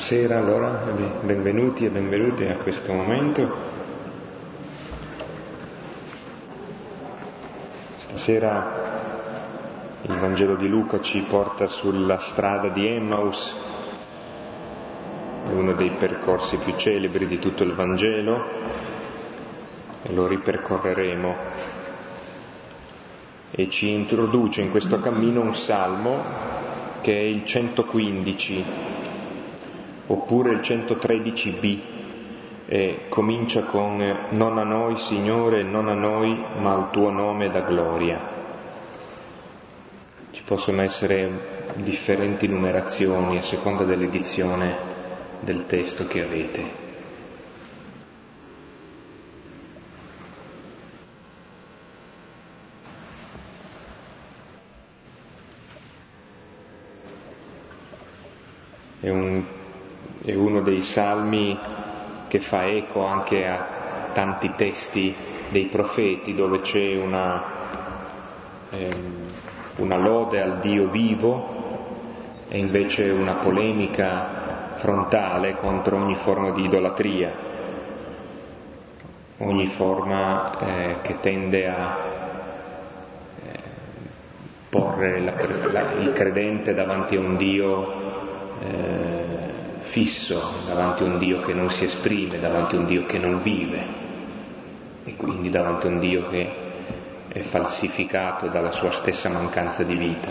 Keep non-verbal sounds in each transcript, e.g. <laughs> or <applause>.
Buonasera allora, benvenuti e benvenute a questo momento. Stasera il Vangelo di Luca ci porta sulla strada di Emmaus, è uno dei percorsi più celebri di tutto il Vangelo e lo ripercorreremo e ci introduce in questo cammino un salmo che è il 115 oppure il 113b e comincia con non a noi Signore, non a noi, ma al tuo nome da gloria. Ci possono essere differenti numerazioni a seconda dell'edizione del testo che avete. È un è uno dei salmi che fa eco anche a tanti testi dei profeti dove c'è una, ehm, una lode al Dio vivo e invece una polemica frontale contro ogni forma di idolatria, ogni forma eh, che tende a eh, porre la, la, il credente davanti a un Dio eh, fisso davanti a un Dio che non si esprime, davanti a un Dio che non vive e quindi davanti a un Dio che è falsificato dalla sua stessa mancanza di vita.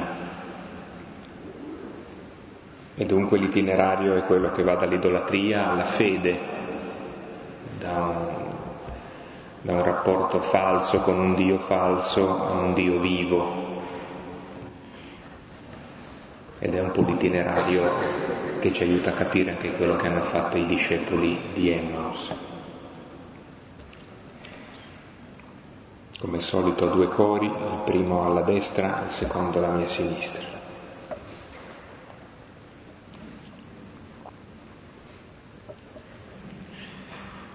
E dunque l'itinerario è quello che va dall'idolatria alla fede, da un, da un rapporto falso con un Dio falso a un Dio vivo. Ed è un po' l'itinerario che ci aiuta a capire anche quello che hanno fatto i discepoli di Emmaus. Come al solito due cori, il primo alla destra, il secondo alla mia sinistra.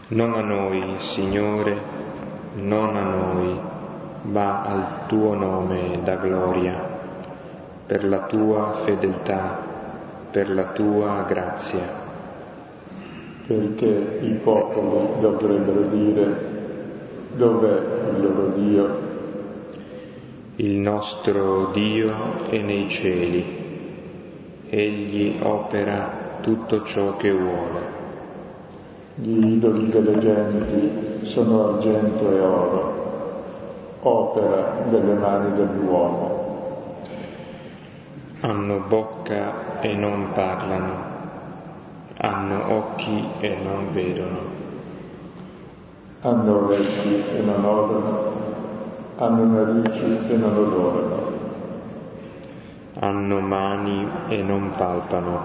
Non a noi, Signore, non a noi, ma al tuo nome da gloria, per la tua fedeltà per la tua grazia. Perché i popoli dovrebbero dire dov'è il loro Dio? Il nostro Dio è nei cieli, egli opera tutto ciò che vuole. Gli idoli delle genti sono argento e oro, opera delle mani dell'uomo hanno bocca e non parlano, hanno occhi e non vedono. Hanno orecchi e non odono, hanno narici e non odorano. Hanno mani e non palpano,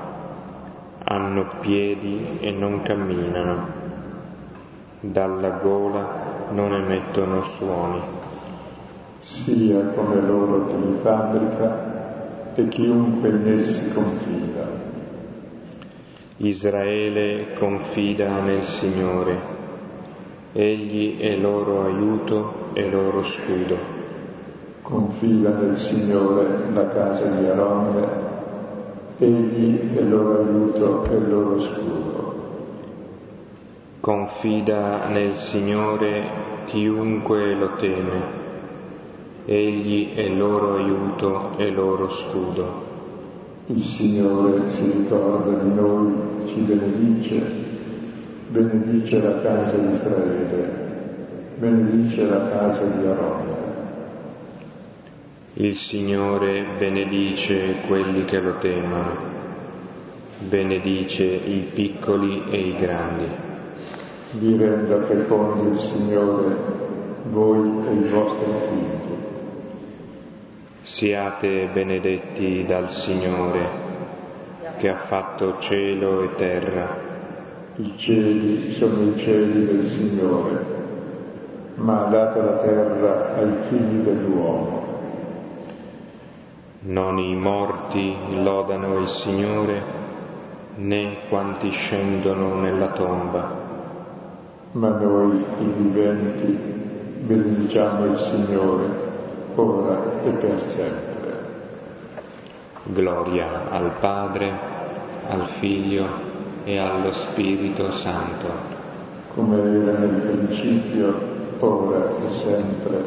hanno piedi e non camminano, dalla gola non emettono suoni. Sia come loro che li fabbrica, e chiunque in essi confida. Israele confida nel Signore, Egli è loro aiuto e loro scudo. Confida nel Signore la casa di Aronne, Egli è loro aiuto e loro scudo. Confida nel Signore chiunque lo teme Egli è loro aiuto e loro scudo. Il Signore si ricorda di noi, ci benedice, benedice la casa di Israele, benedice la casa di Aronne. Il Signore benedice quelli che lo temono, benedice i piccoli e i grandi. Vi renda fecondi il Signore, voi e i vostri figli. Siate benedetti dal Signore, che ha fatto cielo e terra. I cieli sono i cieli del Signore, ma ha dato la terra ai figli dell'uomo. Non i morti lodano il Signore, né quanti scendono nella tomba. Ma noi, i viventi, benediciamo il Signore ora e per sempre. Gloria al Padre, al Figlio e allo Spirito Santo. Come era nel principio, ora e sempre,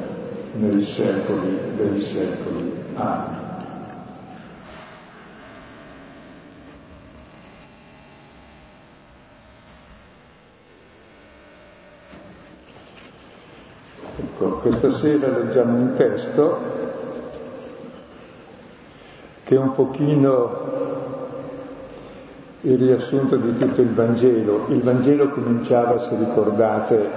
nei secoli dei secoli. Amen. Ecco, questa sera leggiamo un testo che è un pochino il riassunto di tutto il Vangelo. Il Vangelo cominciava, se ricordate,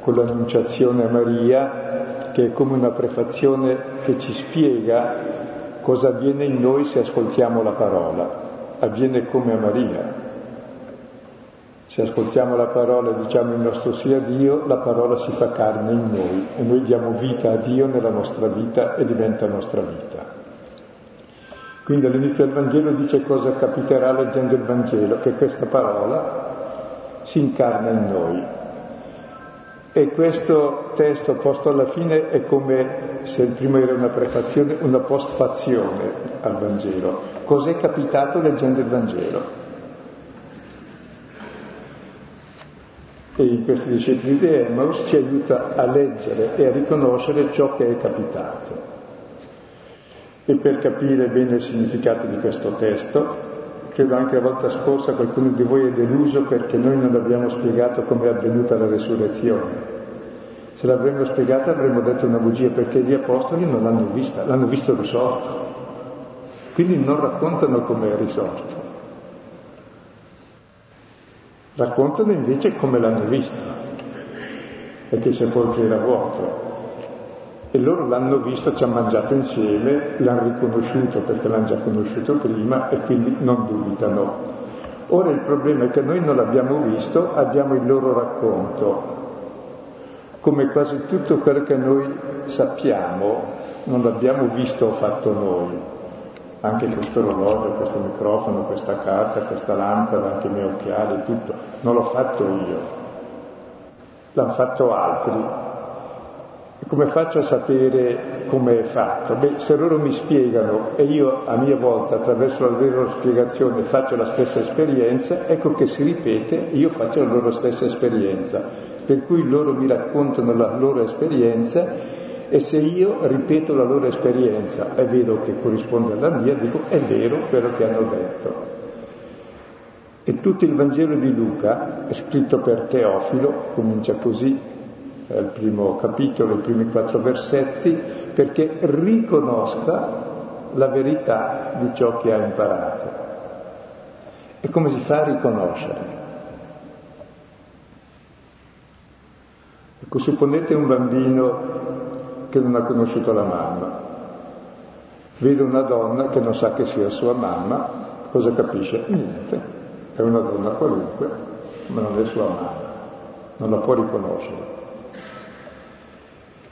con l'annunciazione a Maria, che è come una prefazione che ci spiega cosa avviene in noi se ascoltiamo la parola. Avviene come a Maria. Se ascoltiamo la parola e diciamo il nostro sì a Dio, la parola si fa carne in noi e noi diamo vita a Dio nella nostra vita e diventa nostra vita. Quindi all'inizio del Vangelo dice cosa capiterà leggendo il Vangelo, che questa parola si incarna in noi. E questo testo posto alla fine è come se il primo era una prefazione, una postfazione al Vangelo. Cos'è capitato leggendo il Vangelo? E in questi discepoli di Emmaus ci aiuta a leggere e a riconoscere ciò che è capitato. E per capire bene il significato di questo testo, credo anche la volta scorsa qualcuno di voi è deluso perché noi non abbiamo spiegato come è avvenuta la resurrezione. Se l'avremmo spiegata avremmo detto una bugia perché gli apostoli non l'hanno vista, l'hanno visto risorto. Quindi non raccontano come è risorto. Raccontano invece come l'hanno visto, perché il sepolcro era vuoto. E loro l'hanno visto, ci hanno mangiato insieme, l'hanno riconosciuto perché l'hanno già conosciuto prima e quindi non dubitano. Ora il problema è che noi non l'abbiamo visto, abbiamo il loro racconto. Come quasi tutto quello che noi sappiamo non l'abbiamo visto o fatto noi. Anche questo orologio, questo microfono, questa carta, questa lampada, anche i miei occhiali, tutto. Non l'ho fatto io, l'hanno fatto altri come faccio a sapere come è fatto? Beh, se loro mi spiegano e io a mia volta attraverso la loro spiegazione faccio la stessa esperienza, ecco che si ripete e io faccio la loro stessa esperienza. Per cui loro mi raccontano la loro esperienza e se io ripeto la loro esperienza e vedo che corrisponde alla mia, dico è vero quello che hanno detto. E tutto il Vangelo di Luca è scritto per Teofilo, comincia così, al primo capitolo, i primi quattro versetti, perché riconosca la verità di ciò che ha imparato. E come si fa a riconoscere? Ecco, supponete un bambino che non ha conosciuto la mamma, vede una donna che non sa che sia sua mamma, cosa capisce? Niente, è una donna qualunque, ma non è sua mamma, non la può riconoscere.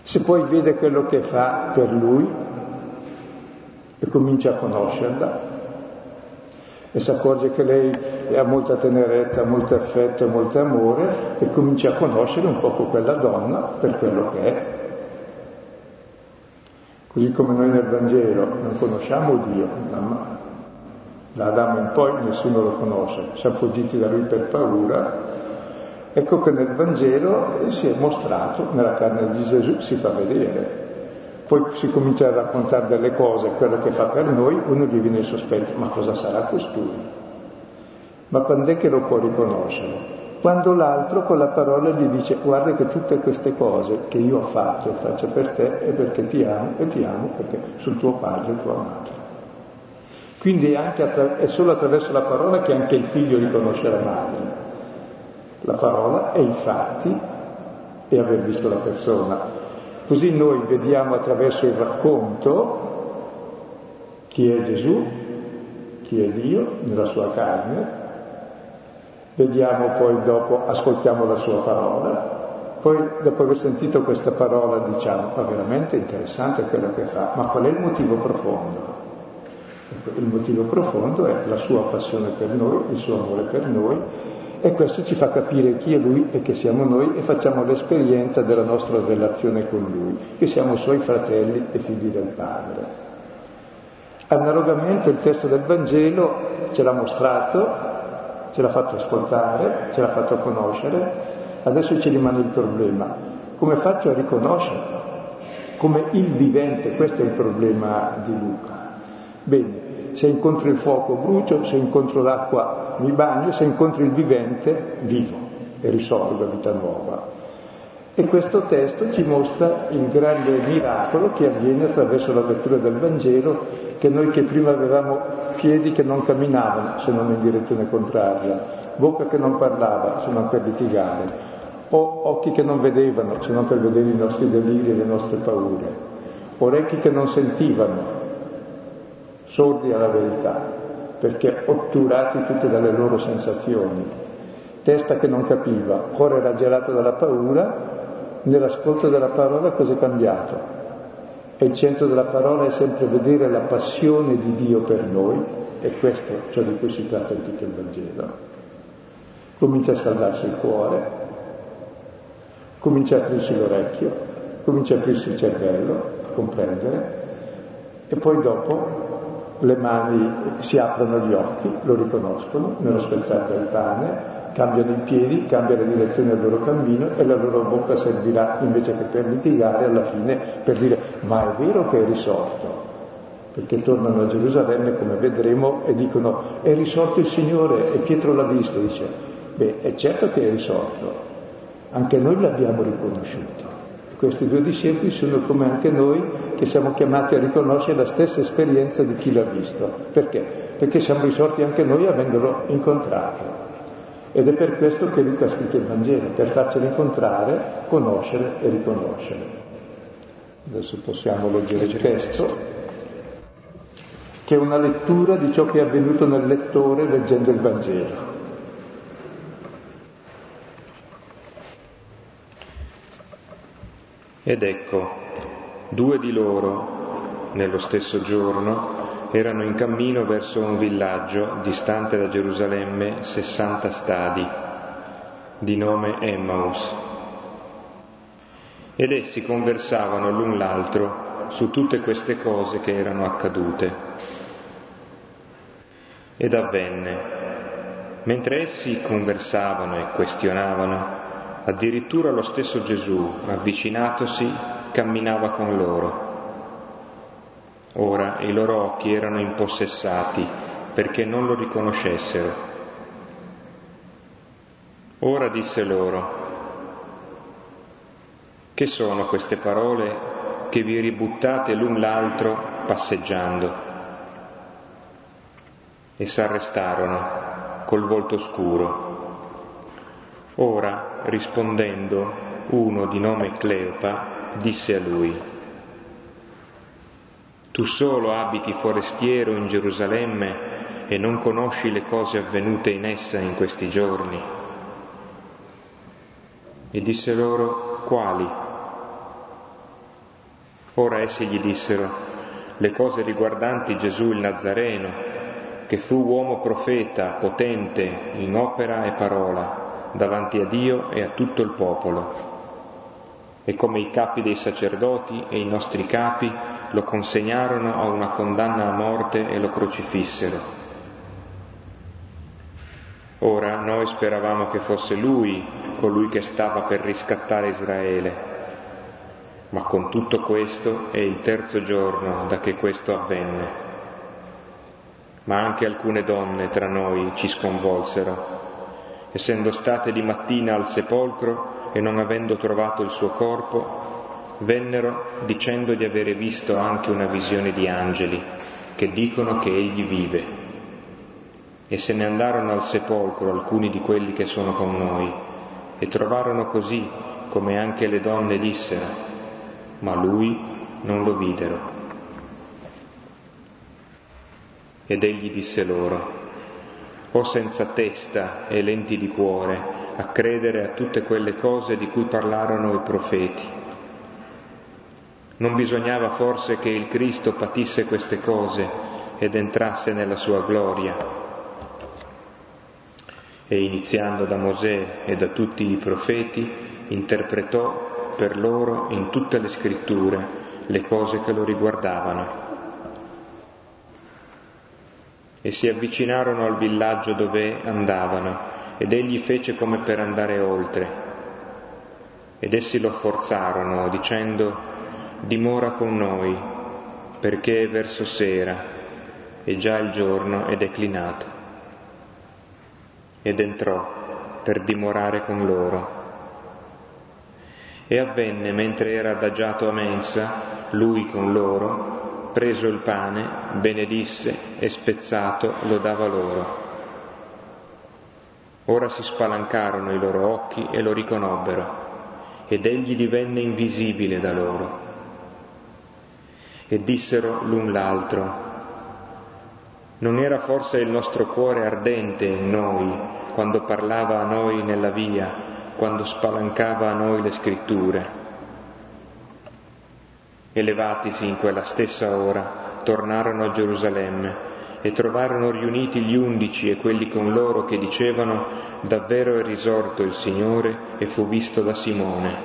Se poi vede quello che fa per lui e comincia a conoscerla e si accorge che lei ha molta tenerezza, molto affetto, molto amore e comincia a conoscere un poco quella donna per quello che è. Così come noi nel Vangelo non conosciamo Dio, da Adamo in poi nessuno lo conosce, siamo fuggiti da lui per paura Ecco che nel Vangelo si è mostrato, nella carne di Gesù si fa vedere. Poi si comincia a raccontare delle cose, quello che fa per noi, uno gli viene il sospetto, ma cosa sarà costui? Ma quando è che lo può riconoscere? Quando l'altro con la parola gli dice guarda che tutte queste cose che io ho fatto e faccio per te è perché ti amo e ti amo perché sul tuo padre e tua madre. Quindi è, attra- è solo attraverso la parola che anche il figlio riconosce la madre la parola e i fatti e aver visto la persona. Così noi vediamo attraverso il racconto chi è Gesù, chi è Dio nella sua carne, vediamo poi dopo, ascoltiamo la sua parola, poi dopo aver sentito questa parola diciamo, ma veramente interessante quello che fa, ma qual è il motivo profondo? Ecco, il motivo profondo è la sua passione per noi, il suo amore per noi e questo ci fa capire chi è Lui e che siamo noi e facciamo l'esperienza della nostra relazione con Lui, che siamo Suoi fratelli e figli del Padre. Analogamente il testo del Vangelo ce l'ha mostrato, ce l'ha fatto ascoltare, ce l'ha fatto conoscere, adesso ci rimane il problema. Come faccio a riconoscerlo? Come il vivente, questo è il problema di Luca. Bene, se incontro il fuoco brucio, se incontro l'acqua mi bagno, se incontro il vivente vivo e risorgo a vita nuova. E questo testo ci mostra il grande miracolo che avviene attraverso la lettura del Vangelo, che noi che prima avevamo piedi che non camminavano se non in direzione contraria, bocca che non parlava se non per litigare, o occhi che non vedevano se non per vedere i nostri deliri e le nostre paure, orecchi che non sentivano sordi alla verità, perché otturati tutte dalle loro sensazioni, testa che non capiva, cuore raggelato dalla paura, nell'ascolto della parola cosa è cambiato? E il centro della parola è sempre vedere la passione di Dio per noi, e questo è ciò di cui si tratta in tutto il Vangelo. Comincia a saldarsi il cuore, comincia a aprirsi l'orecchio, comincia a aprirsi il cervello, a comprendere, e poi dopo le mani si aprono gli occhi, lo riconoscono nello spezzare del pane, cambiano i piedi, cambia la direzione del loro cammino e la loro bocca servirà invece che per litigare alla fine per dire ma è vero che è risorto? Perché tornano a Gerusalemme come vedremo e dicono è risorto il Signore e Pietro l'ha visto, dice beh è certo che è risorto, anche noi l'abbiamo riconosciuto. Questi due discepoli sono come anche noi che siamo chiamati a riconoscere la stessa esperienza di chi l'ha visto. Perché? Perché siamo risorti anche noi avendolo incontrato. Ed è per questo che Luca ha scritto il Vangelo, per farcelo incontrare, conoscere e riconoscere. Adesso possiamo leggere il testo, che è una lettura di ciò che è avvenuto nel lettore leggendo il Vangelo. Ed ecco, due di loro, nello stesso giorno, erano in cammino verso un villaggio distante da Gerusalemme 60 stadi, di nome Emmaus. Ed essi conversavano l'un l'altro su tutte queste cose che erano accadute. Ed avvenne, mentre essi conversavano e questionavano, Addirittura lo stesso Gesù, avvicinatosi, camminava con loro. Ora i loro occhi erano impossessati perché non lo riconoscessero. Ora disse loro, che sono queste parole che vi ributtate l'un l'altro passeggiando? E s'arrestarono col volto scuro. Ora rispondendo, uno di nome Cleopa disse a lui, Tu solo abiti forestiero in Gerusalemme e non conosci le cose avvenute in essa in questi giorni? E disse loro, Quali? Ora essi gli dissero, le cose riguardanti Gesù il Nazareno, che fu uomo profeta, potente in opera e parola davanti a Dio e a tutto il popolo. E come i capi dei sacerdoti e i nostri capi lo consegnarono a una condanna a morte e lo crocifissero. Ora noi speravamo che fosse lui colui che stava per riscattare Israele, ma con tutto questo è il terzo giorno da che questo avvenne. Ma anche alcune donne tra noi ci sconvolsero essendo state di mattina al sepolcro e non avendo trovato il suo corpo, vennero dicendo di avere visto anche una visione di angeli che dicono che egli vive. E se ne andarono al sepolcro alcuni di quelli che sono con noi e trovarono così come anche le donne dissero, ma lui non lo videro. Ed egli disse loro, o senza testa e lenti di cuore a credere a tutte quelle cose di cui parlarono i profeti. Non bisognava forse che il Cristo patisse queste cose ed entrasse nella sua gloria. E iniziando da Mosè e da tutti i profeti, interpretò per loro in tutte le scritture le cose che lo riguardavano e si avvicinarono al villaggio dove andavano, ed egli fece come per andare oltre. Ed essi lo forzarono, dicendo, dimora con noi, perché è verso sera, e già il giorno è declinato. Ed entrò per dimorare con loro. E avvenne, mentre era adagiato a mensa, lui con loro, preso il pane, benedisse e spezzato lo dava loro. Ora si spalancarono i loro occhi e lo riconobbero, ed egli divenne invisibile da loro. E dissero l'un l'altro, non era forse il nostro cuore ardente in noi quando parlava a noi nella via, quando spalancava a noi le scritture? e levatisi in quella stessa ora, tornarono a Gerusalemme e trovarono riuniti gli undici e quelli con loro che dicevano davvero è risorto il Signore e fu visto da Simone.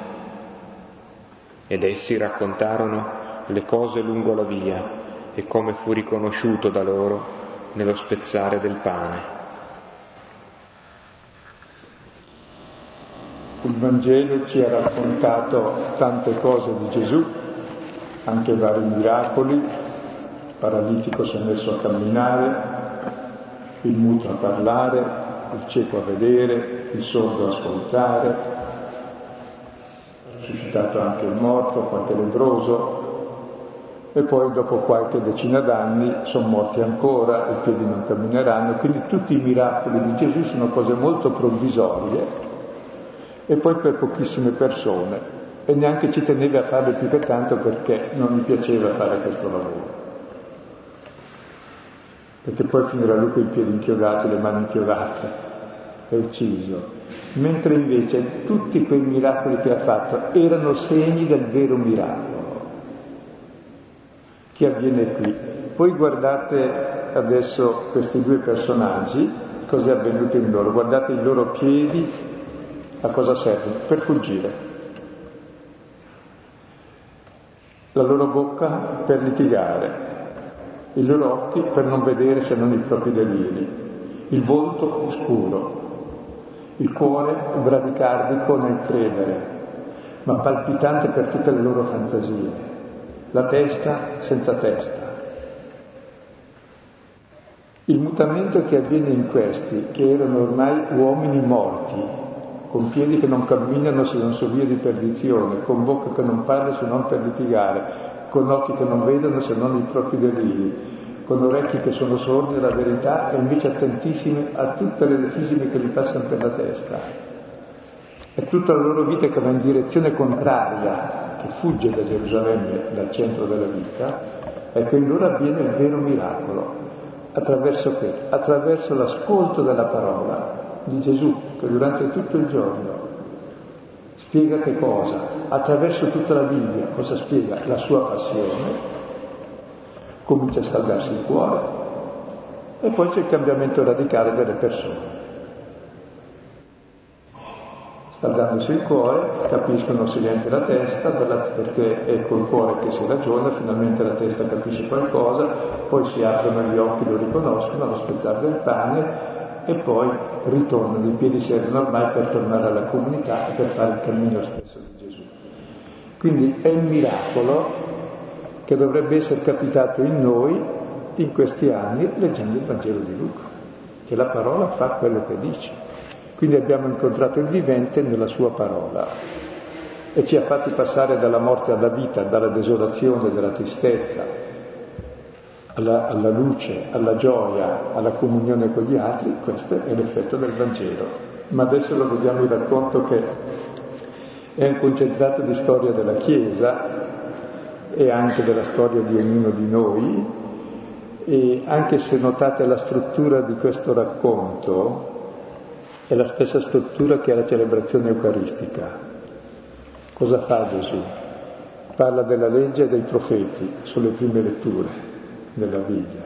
Ed essi raccontarono le cose lungo la via e come fu riconosciuto da loro nello spezzare del pane. Il Vangelo ci ha raccontato tante cose di Gesù, anche vari miracoli, paralitico si è messo a camminare, il muto a parlare, il cieco a vedere, il sordo a ascoltare, ha suscitato anche il morto, qualche lebroso, e poi dopo qualche decina d'anni sono morti ancora, i piedi non cammineranno, quindi tutti i miracoli di Gesù sono cose molto provvisorie e poi per pochissime persone e neanche ci teneva a farle più che tanto perché non mi piaceva fare questo lavoro. Perché poi finirà lui con i piedi inchiodati, le mani inchiodate, è ucciso. Mentre invece tutti quei miracoli che ha fatto erano segni del vero miracolo che avviene qui. Poi guardate adesso questi due personaggi, cosa è avvenuto in loro, guardate i loro piedi, a cosa servono? Per fuggire. la loro bocca per litigare, i loro occhi per non vedere se non i propri deliri, il volto oscuro, il cuore bradicardico nel credere, ma palpitante per tutte le loro fantasie, la testa senza testa. Il mutamento che avviene in questi, che erano ormai uomini morti, con piedi che non camminano se non su via di perdizione, con bocca che non parla se non per litigare, con occhi che non vedono se non i propri deliri, con orecchi che sono sordi alla verità e invece attentissimi a tutte le fisime che gli passano per la testa. È tutta la loro vita che va in direzione contraria, che fugge da Gerusalemme, dal centro della vita, e che in loro avviene il vero miracolo. Attraverso che? Attraverso l'ascolto della parola, di Gesù che durante tutto il giorno spiega che cosa? Attraverso tutta la Bibbia, cosa spiega? La sua passione, comincia a scaldarsi il cuore e poi c'è il cambiamento radicale delle persone. Scaldandosi il cuore, capiscono si riempie la testa, perché è col cuore che si ragiona, finalmente la testa capisce qualcosa, poi si aprono gli occhi, lo riconoscono, allo spezzare del pane e poi ritornano, i piedi servono ormai per tornare alla comunità e per fare il cammino stesso di Gesù. Quindi è il miracolo che dovrebbe essere capitato in noi in questi anni leggendo il Vangelo di Luca, che la parola fa quello che dice. Quindi abbiamo incontrato il vivente nella sua parola e ci ha fatti passare dalla morte alla vita, dalla desolazione, dalla tristezza, alla, alla, luce, alla gioia, alla comunione con gli altri, questo è l'effetto del Vangelo. Ma adesso lo vediamo il racconto che è un concentrato di storia della Chiesa e anche della storia di ognuno di noi e anche se notate la struttura di questo racconto è la stessa struttura che è la celebrazione eucaristica. Cosa fa Gesù? Parla della legge e dei profeti sulle prime letture della Bibbia,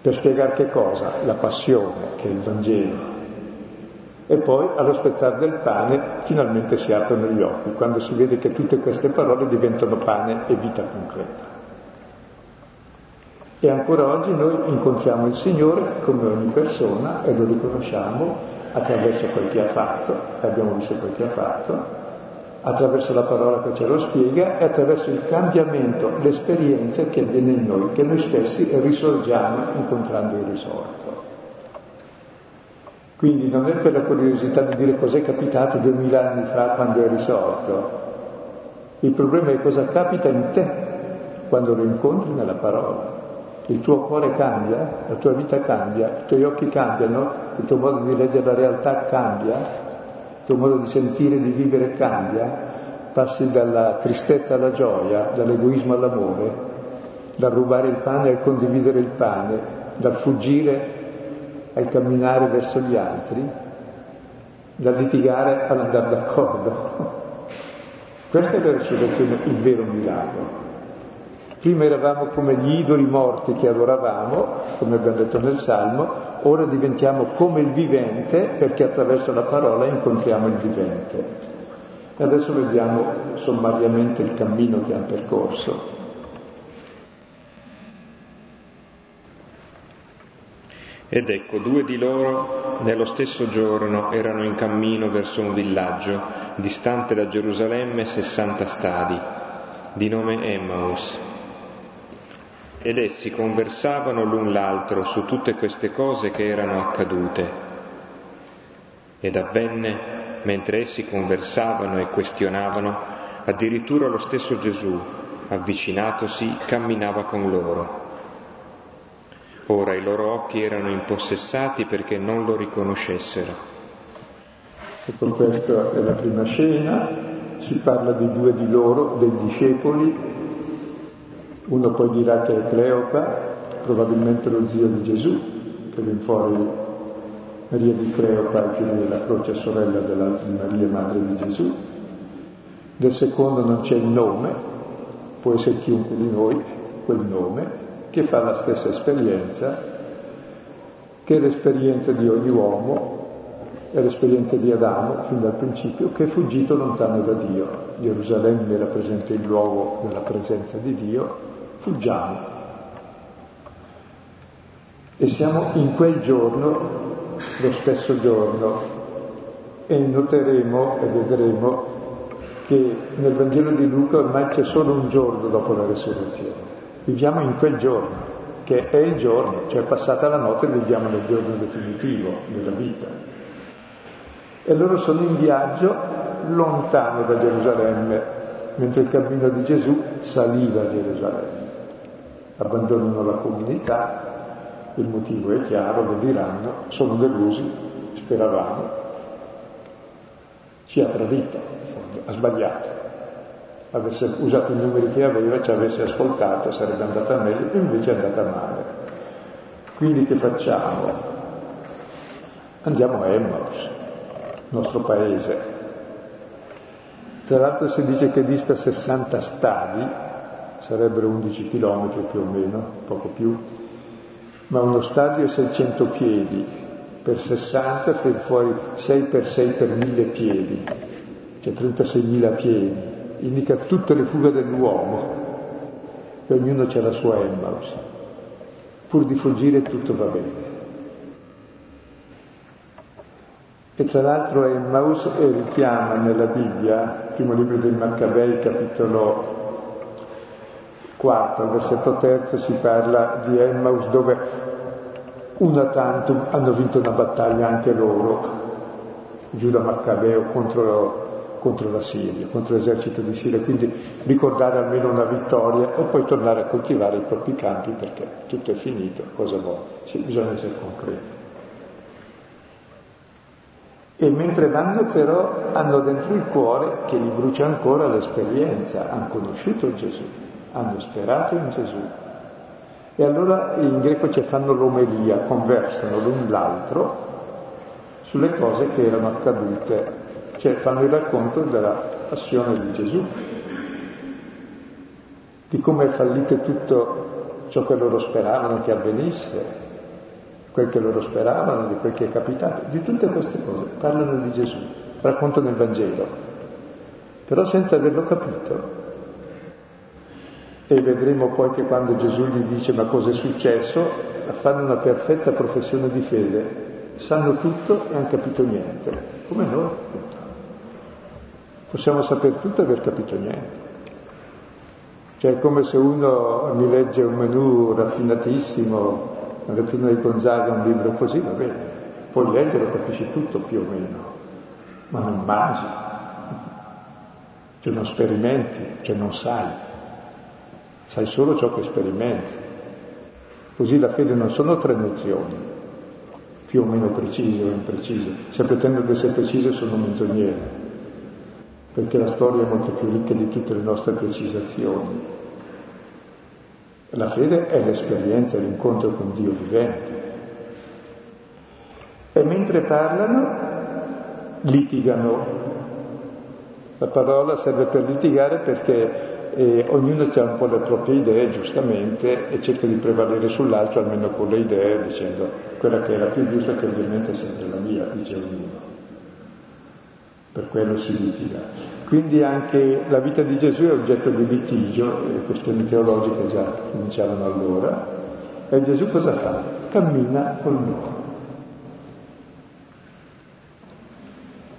per spiegare che cosa? La passione, che è il Vangelo. E poi allo spezzare del pane finalmente si aprono gli occhi, quando si vede che tutte queste parole diventano pane e vita concreta. E ancora oggi noi incontriamo il Signore come ogni persona e lo riconosciamo attraverso quel che ha fatto, abbiamo visto quel che ha fatto, attraverso la parola che ce lo spiega e attraverso il cambiamento, l'esperienza che avviene in noi, che noi stessi risorgiamo incontrando il risorto. Quindi non è per la curiosità di dire cos'è capitato duemila anni fa quando è risorto. Il problema è cosa capita in te quando lo incontri nella parola. Il tuo cuore cambia, la tua vita cambia, i tuoi occhi cambiano, il tuo modo di leggere la realtà cambia, tuo modo di sentire, di vivere cambia, passi dalla tristezza alla gioia, dall'egoismo all'amore, dal rubare il pane al condividere il pane, dal fuggire al camminare verso gli altri, dal litigare all'andare d'accordo. Questa è la risurrezione, il vero miracolo. Prima eravamo come gli idoli morti che adoravamo, come abbiamo detto nel Salmo, ora diventiamo come il vivente perché attraverso la parola incontriamo il vivente. E adesso vediamo sommariamente il cammino che hanno percorso. Ed ecco, due di loro nello stesso giorno erano in cammino verso un villaggio distante da Gerusalemme 60 stadi, di nome Emmaus. Ed essi conversavano l'un l'altro su tutte queste cose che erano accadute. Ed avvenne, mentre essi conversavano e questionavano, addirittura lo stesso Gesù, avvicinatosi, camminava con loro Ora i loro occhi erano impossessati perché non lo riconoscessero. Ecco, questa è la prima scena, si parla di due di loro, dei discepoli, uno poi dirà che è Cleopa, probabilmente lo zio di Gesù, che viene fuori Maria di Cleopa, il figlio della croce, sorella della, Maria, madre di Gesù. Del secondo non c'è il nome, può essere chiunque di noi, quel nome, che fa la stessa esperienza, che è l'esperienza di ogni uomo, è l'esperienza di Adamo fin dal principio, che è fuggito lontano da Dio. Gerusalemme rappresenta il luogo della presenza di Dio, fuggiamo. E siamo in quel giorno, lo stesso giorno, e noteremo e vedremo che nel Vangelo di Luca ormai c'è solo un giorno dopo la resurrezione. Viviamo in quel giorno, che è il giorno, cioè passata la notte viviamo nel giorno definitivo della vita. E loro sono in viaggio lontano da Gerusalemme, mentre il cammino di Gesù saliva a Gerusalemme. Abbandonano la comunità, il motivo è chiaro, lo diranno, sono delusi, speravamo, ci ha tradito, ha sbagliato avesse usato i numeri che aveva, ci avesse ascoltato, sarebbe andata meglio, invece è andata male. Quindi che facciamo? Andiamo a Emmaus, nostro paese. Tra l'altro si dice che dista 60 stadi, sarebbero 11 chilometri più o meno, poco più, ma uno stadio è 600 piedi, per 60 fai fuori 6 per 6 per 1000 piedi, cioè 36.000 piedi indica tutte le fughe dell'uomo, e ognuno c'è la sua Emmaus. Pur di fuggire tutto va bene. E tra l'altro Emmaus richiama nella Bibbia, primo libro dei Maccabei, capitolo quarto, al versetto terzo, si parla di Emmaus dove una tantum hanno vinto una battaglia anche loro, Giuda Maccabeo contro contro la Siria, contro l'esercito di Siria, quindi ricordare almeno una vittoria e poi tornare a coltivare i propri campi perché tutto è finito, cosa vuole? Sì, bisogna essere concreti. E mentre vanno però hanno dentro il cuore che gli brucia ancora l'esperienza, hanno conosciuto Gesù, hanno sperato in Gesù. E allora in greco ci fanno l'omelia, conversano l'un l'altro sulle cose che erano accadute cioè fanno il racconto della passione di Gesù, di come è fallito tutto ciò che loro speravano che avvenisse, quel che loro speravano, di quel che è capitato, di tutte queste cose, parlano di Gesù, raccontano il Vangelo, però senza averlo capito. E vedremo poi che quando Gesù gli dice ma cosa è successo, fanno una perfetta professione di fede, sanno tutto e hanno capito niente, come noi. Possiamo sapere tutto e aver capito niente. Cioè è come se uno mi legge un menù raffinatissimo, la lettura di Gonzaga, un libro così, va bene, puoi leggere, capisci tutto più o meno, ma non mangi, cioè non sperimenti, cioè non sai, sai solo ciò che sperimenti. Così la fede non sono tre nozioni, più o meno precise o imprecise, se pretendo di essere precise sono menzognere, perché la storia è molto più ricca di tutte le nostre precisazioni. La fede è l'esperienza, l'incontro con Dio vivente. E mentre parlano, litigano. La parola serve per litigare perché eh, ognuno ha un po' le proprie idee, giustamente, e cerca di prevalere sull'altro, almeno con le idee, dicendo quella che è la più giusta, che ovviamente è sempre la mia, dice ognuno. Per quello si litiga. Quindi anche la vita di Gesù è oggetto di litigio, le questioni teologiche già cominciavano allora. E Gesù cosa fa? Cammina con loro.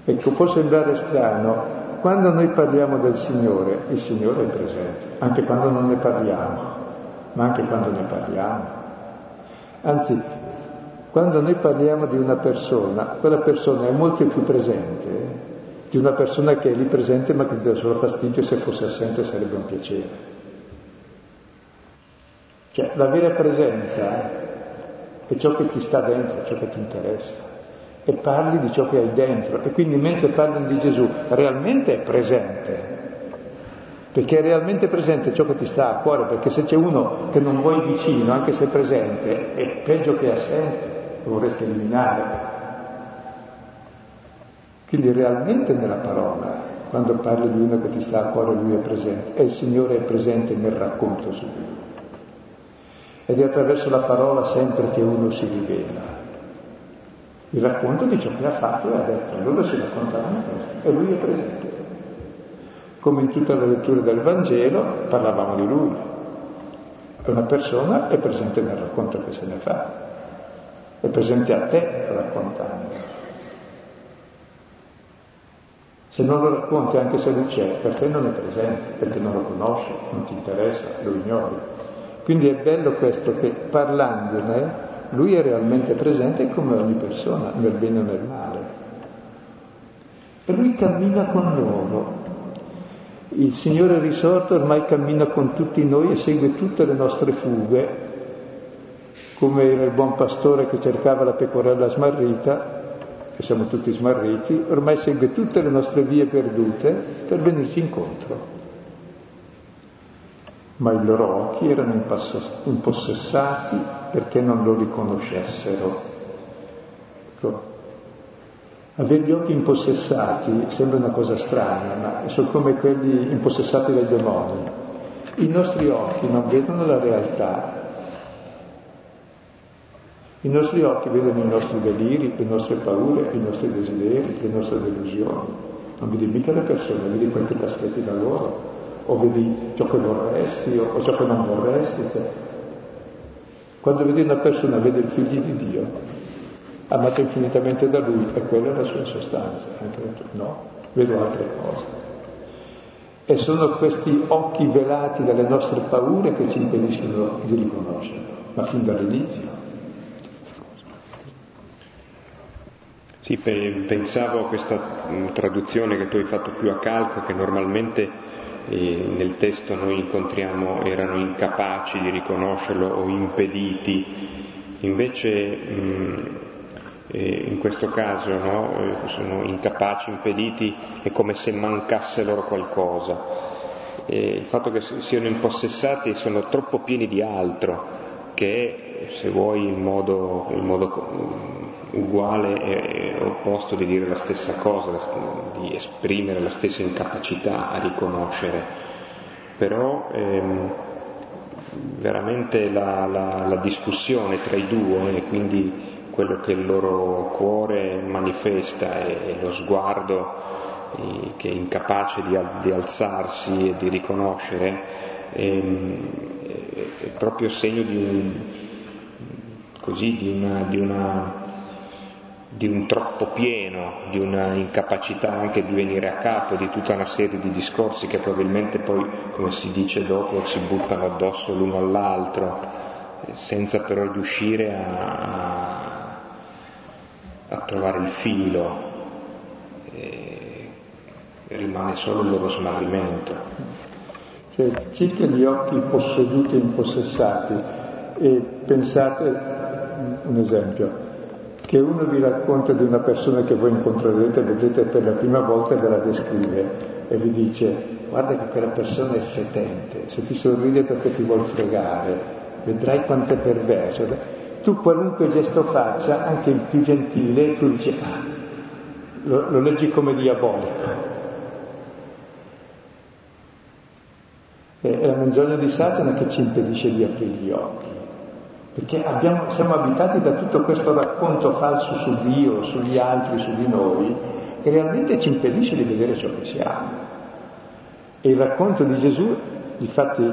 Ecco, può sembrare strano, quando noi parliamo del Signore, il Signore è presente, anche quando non ne parliamo, ma anche quando ne parliamo. Anzi, quando noi parliamo di una persona, quella persona è molto più presente di una persona che è lì presente ma che ti dà solo fastidio e se fosse assente sarebbe un piacere. Cioè la vera presenza è ciò che ti sta dentro, ciò che ti interessa e parli di ciò che hai dentro e quindi mentre parlano di Gesù realmente è presente perché è realmente presente ciò che ti sta a cuore perché se c'è uno che non vuoi vicino anche se è presente è peggio che assente lo vorresti eliminare quindi realmente nella parola, quando parli di uno che ti sta a cuore, lui è presente, e il Signore è presente nel racconto su di lui. Ed è attraverso la parola sempre che uno si rivela. Il racconto di ciò che ha fatto e ha detto, allora si raccontavano questo, e lui è presente. Come in tutta la lettura del Vangelo parlavamo di lui. Una persona è presente nel racconto che se ne fa, è presente a te raccontando. Se non lo racconti, anche se lui c'è, per te non è presente, perché non lo conosci, non ti interessa, lo ignori. Quindi è bello questo che parlandone lui è realmente presente come ogni persona, nel bene o nel male. E lui cammina con loro. Il Signore risorto ormai cammina con tutti noi e segue tutte le nostre fughe, come era il buon pastore che cercava la pecorella smarrita, che siamo tutti smarriti, ormai segue tutte le nostre vie perdute per venirci incontro. Ma i loro occhi erano impossessati perché non lo riconoscessero. Ecco, avere gli occhi impossessati sembra una cosa strana, ma sono come quelli impossessati dai demoni. I nostri occhi non vedono la realtà, i nostri occhi vedono i nostri deliri, le nostre paure, i nostri desideri, le nostre delusioni. Non vedi mica le persone, vedi quel che ti aspetti da loro, o vedi ciò che vorresti o, ciò che non vorresti. Quando vedi una persona, vede il figlio di Dio, amato infinitamente da lui, e quella è la sua sostanza. No, vedo altre cose. E sono questi occhi velati dalle nostre paure che ci impediscono di riconoscerlo, ma fin dall'inizio. Sì, pensavo a questa mm, traduzione che tu hai fatto più a calco, che normalmente nel testo noi incontriamo erano incapaci di riconoscerlo o impediti, invece eh, in questo caso no, eh, sono incapaci, impediti, è come se mancasse loro qualcosa. E il fatto che siano impossessati sono troppo pieni di altro, che è, se vuoi, in modo, in modo uguale e opposto di dire la stessa cosa, di esprimere la stessa incapacità a riconoscere, però ehm, veramente la, la, la, discussione tra i due e quindi quello che il loro cuore manifesta e, lo sguardo eh, che è incapace di, di, alzarsi e di riconoscere è, è proprio segno di un, così, di una, di una di un troppo pieno, di una incapacità anche di venire a capo di tutta una serie di discorsi che probabilmente poi, come si dice dopo, si buttano addosso l'uno all'altro, senza però riuscire a, a trovare il filo, e rimane solo il loro smarrimento. Cioè, chiudete gli occhi posseduti e impossessati e pensate, un esempio, che uno vi racconta di una persona che voi incontrerete, vedete per la prima volta e ve la descrive e vi dice guarda che quella persona è fetente, se ti sorride perché ti vuol fregare, vedrai quanto è perverso. Tu qualunque gesto faccia, anche il più gentile, tu dici ah, lo, lo leggi come diabolico. È la menzogna di Satana che ci impedisce di aprire gli occhi perché abbiamo, siamo abitati da tutto questo racconto falso su Dio, sugli altri, su di noi, che realmente ci impedisce di vedere ciò che siamo. E il racconto di Gesù, difatti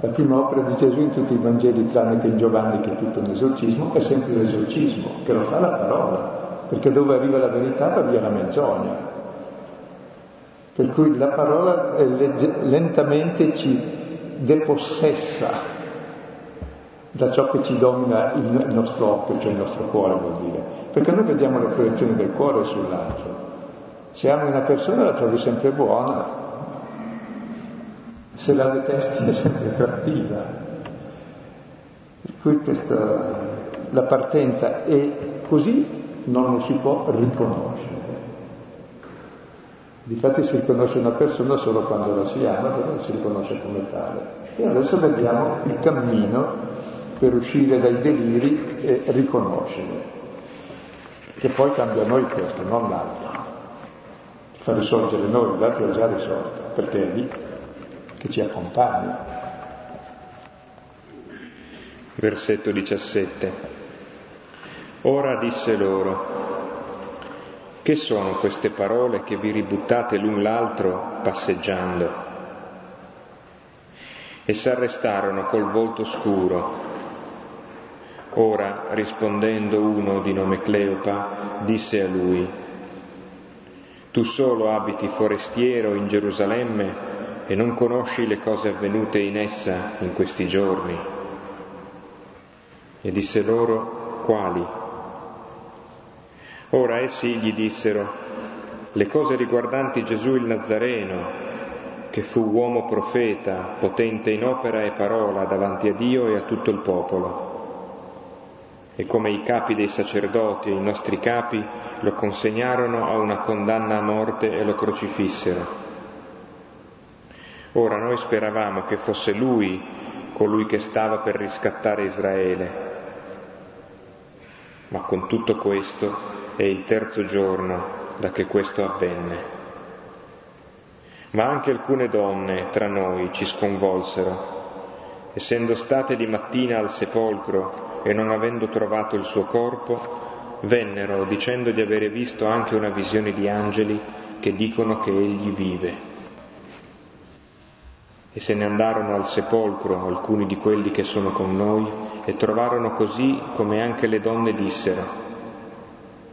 la prima opera di Gesù in tutti i Vangeli, tranne che in Giovanni che è tutto un esorcismo, è sempre l'esorcismo, che lo fa la parola, perché dove arriva la verità va via la menzogna. Per cui la parola lentamente ci depossessa da ciò che ci domina il, nostro occhio, cioè il nostro cuore vuol dire. Perché noi vediamo le proiezioni del cuore sull'altro. Se ami una persona la trovi sempre buona, se la detesti è sempre cattiva. Per cui questa, la partenza è così non lo si può riconoscere. Difatti si riconosce una persona solo quando la si ama, però si riconosce come tale. E adesso vediamo il cammino per uscire dai deliri e riconoscere. Che poi cambia noi questo, non l'altro. Fa risorgere noi, l'altro è già risorto, perché è lì che ci accompagna. Versetto 17. Ora disse loro, che sono queste parole che vi ributtate l'un l'altro passeggiando? E s'arrestarono col volto scuro Ora, rispondendo uno di nome Cleopa, disse a lui, Tu solo abiti forestiero in Gerusalemme e non conosci le cose avvenute in essa in questi giorni. E disse loro, quali? Ora essi gli dissero, le cose riguardanti Gesù il Nazareno, che fu uomo profeta, potente in opera e parola davanti a Dio e a tutto il popolo e come i capi dei sacerdoti e i nostri capi lo consegnarono a una condanna a morte e lo crocifissero. Ora noi speravamo che fosse lui colui che stava per riscattare Israele, ma con tutto questo è il terzo giorno da che questo avvenne. Ma anche alcune donne tra noi ci sconvolsero essendo state di mattina al sepolcro e non avendo trovato il suo corpo, vennero dicendo di avere visto anche una visione di angeli che dicono che egli vive. E se ne andarono al sepolcro alcuni di quelli che sono con noi e trovarono così come anche le donne dissero,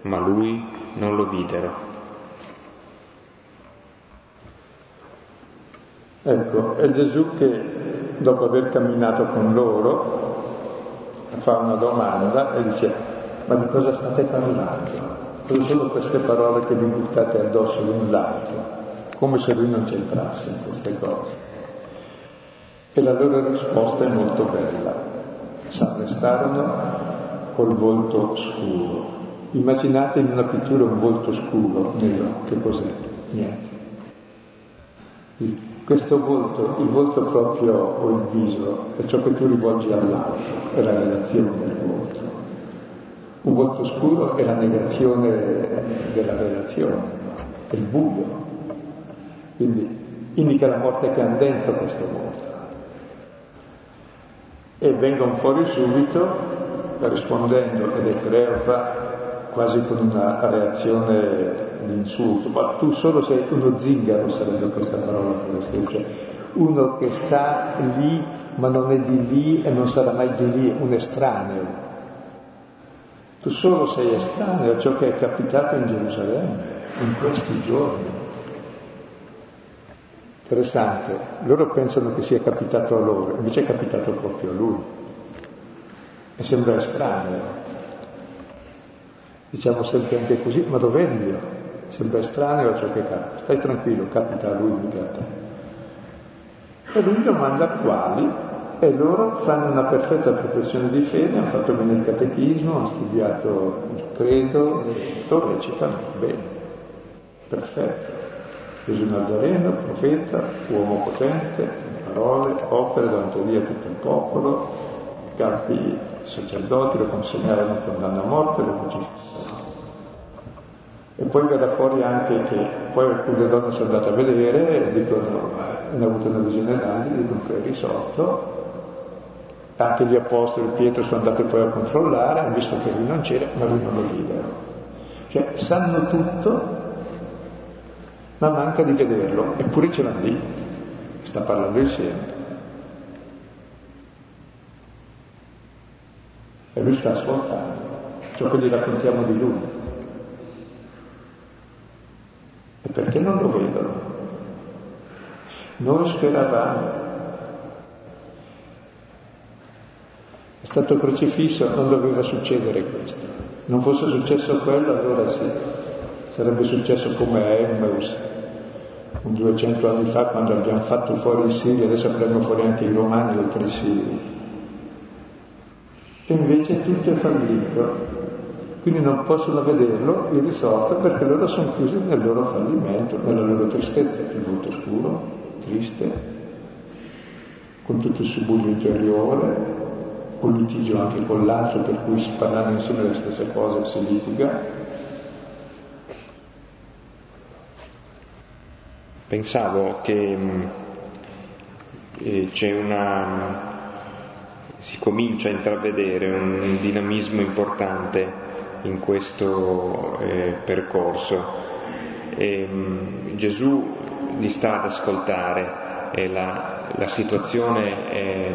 ma lui non lo videro. Ecco, è Gesù che dopo aver camminato con loro, fa una domanda e dice, ma di cosa state parlando? Cosa sono queste parole che vi buttate addosso l'un l'altro? Come se lui non c'entrasse in queste cose. E la loro risposta è molto bella. S'arrestarono col volto scuro. Immaginate in una pittura un volto scuro, nero, che cos'è? Niente questo volto, il volto proprio o il viso, è ciò che tu rivolgi all'altro, è la relazione del volto. Un volto scuro è la negazione della relazione, è il buio. Quindi indica la morte che ha dentro questo volto. E vengono fuori subito, rispondendo, ed è Cleopa, quasi con una reazione di insulto, ma tu solo sei uno zingaro, sarebbe questa parola forestiera, cioè uno che sta lì ma non è di lì e non sarà mai di lì, un estraneo. Tu solo sei estraneo a ciò che è capitato in Gerusalemme in questi giorni. Interessante, loro pensano che sia capitato a loro, invece è capitato proprio a lui. E sembra estraneo. Diciamo sempre anche così, ma dov'è Dio? Sembra estraneo a ciò che capita. Stai tranquillo, capita a lui, mica a te. E lui domanda quali, e loro fanno una perfetta professione di fede, hanno fatto bene il catechismo, hanno studiato il credo, lo recitano bene, perfetto. Gesù Nazareno, profeta, uomo potente, parole, opere davanti a Dio tutto il popolo, i capi sacerdoti lo consegnarono condanna a morte, lo crocifissero. E poi verrà fuori anche che poi alcune donne sono andate a vedere e dicono, hanno avuto una visione d'angeli, dicono che è risolto, anche gli apostoli Pietro sono andati poi a controllare, hanno visto che lui non c'era, ma lui non lo videro. Cioè sanno tutto, ma manca di vederlo, eppure ce l'hanno lì, sta parlando insieme. E lui sta ascoltando ciò che gli raccontiamo di lui. E perché non lo vedono? Noi speravamo. È stato crocifisso, non doveva succedere questo. Non fosse successo quello, allora sì, sarebbe successo come a Emmaus, un 200 anni fa quando abbiamo fatto fuori i Siri, adesso avremo fuori anche i Romani oltre i Siri. E invece tutto è fallito, quindi non possono vederlo irrisolto perché loro sono chiusi nel loro fallimento, nella loro tristezza, il volto scuro, triste, con tutto il subbuglio interiore, con litigio anche con l'altro per cui si parlano insieme le stesse cose si litiga, Pensavo che mm, eh, c'è una, si comincia a intravedere un dinamismo importante in questo eh, percorso. E, mm, Gesù li sta ad ascoltare e la, la situazione è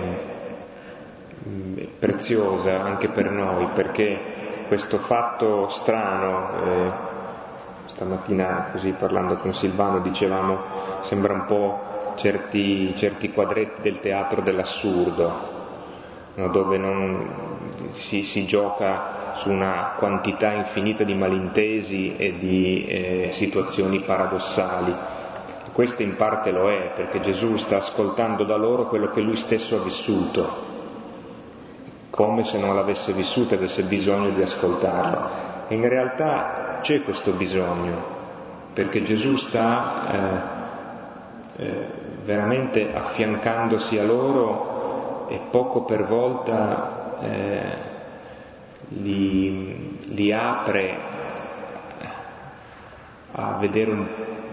mm, preziosa anche per noi perché questo fatto strano eh, stamattina così parlando con Silvano dicevamo sembra un po' certi, certi quadretti del teatro dell'assurdo, no? dove non, si, si, gioca su una quantità infinita di malintesi e di eh, situazioni paradossali. Questo in parte lo è, perché Gesù sta ascoltando da loro quello che lui stesso ha vissuto, come se non l'avesse vissuto e avesse bisogno di ascoltarlo. In realtà c'è questo bisogno, perché Gesù sta eh, eh, veramente affiancandosi a loro e poco per volta eh, li, li apre a vedere un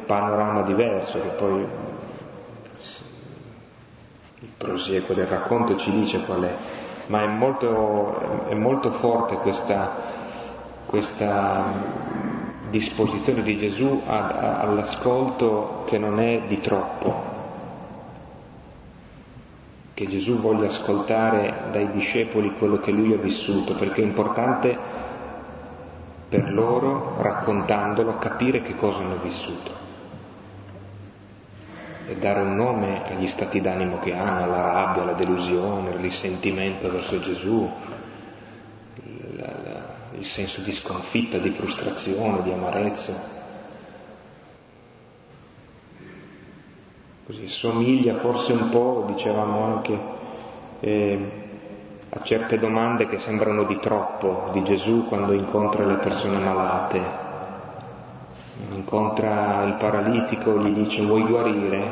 panorama diverso, che poi il prosieguo del racconto ci dice qual è, ma è molto, è molto forte questa questa disposizione di Gesù all'ascolto che non è di troppo, che Gesù voglia ascoltare dai discepoli quello che lui ha vissuto, perché è importante per loro, raccontandolo, capire che cosa hanno vissuto e dare un nome agli stati d'animo che hanno, alla rabbia, alla delusione, al risentimento verso Gesù, il senso di sconfitta, di frustrazione, di amarezza. Così somiglia forse un po', dicevamo anche, eh, a certe domande che sembrano di troppo di Gesù quando incontra le persone malate. Incontra il paralitico, gli dice vuoi guarire?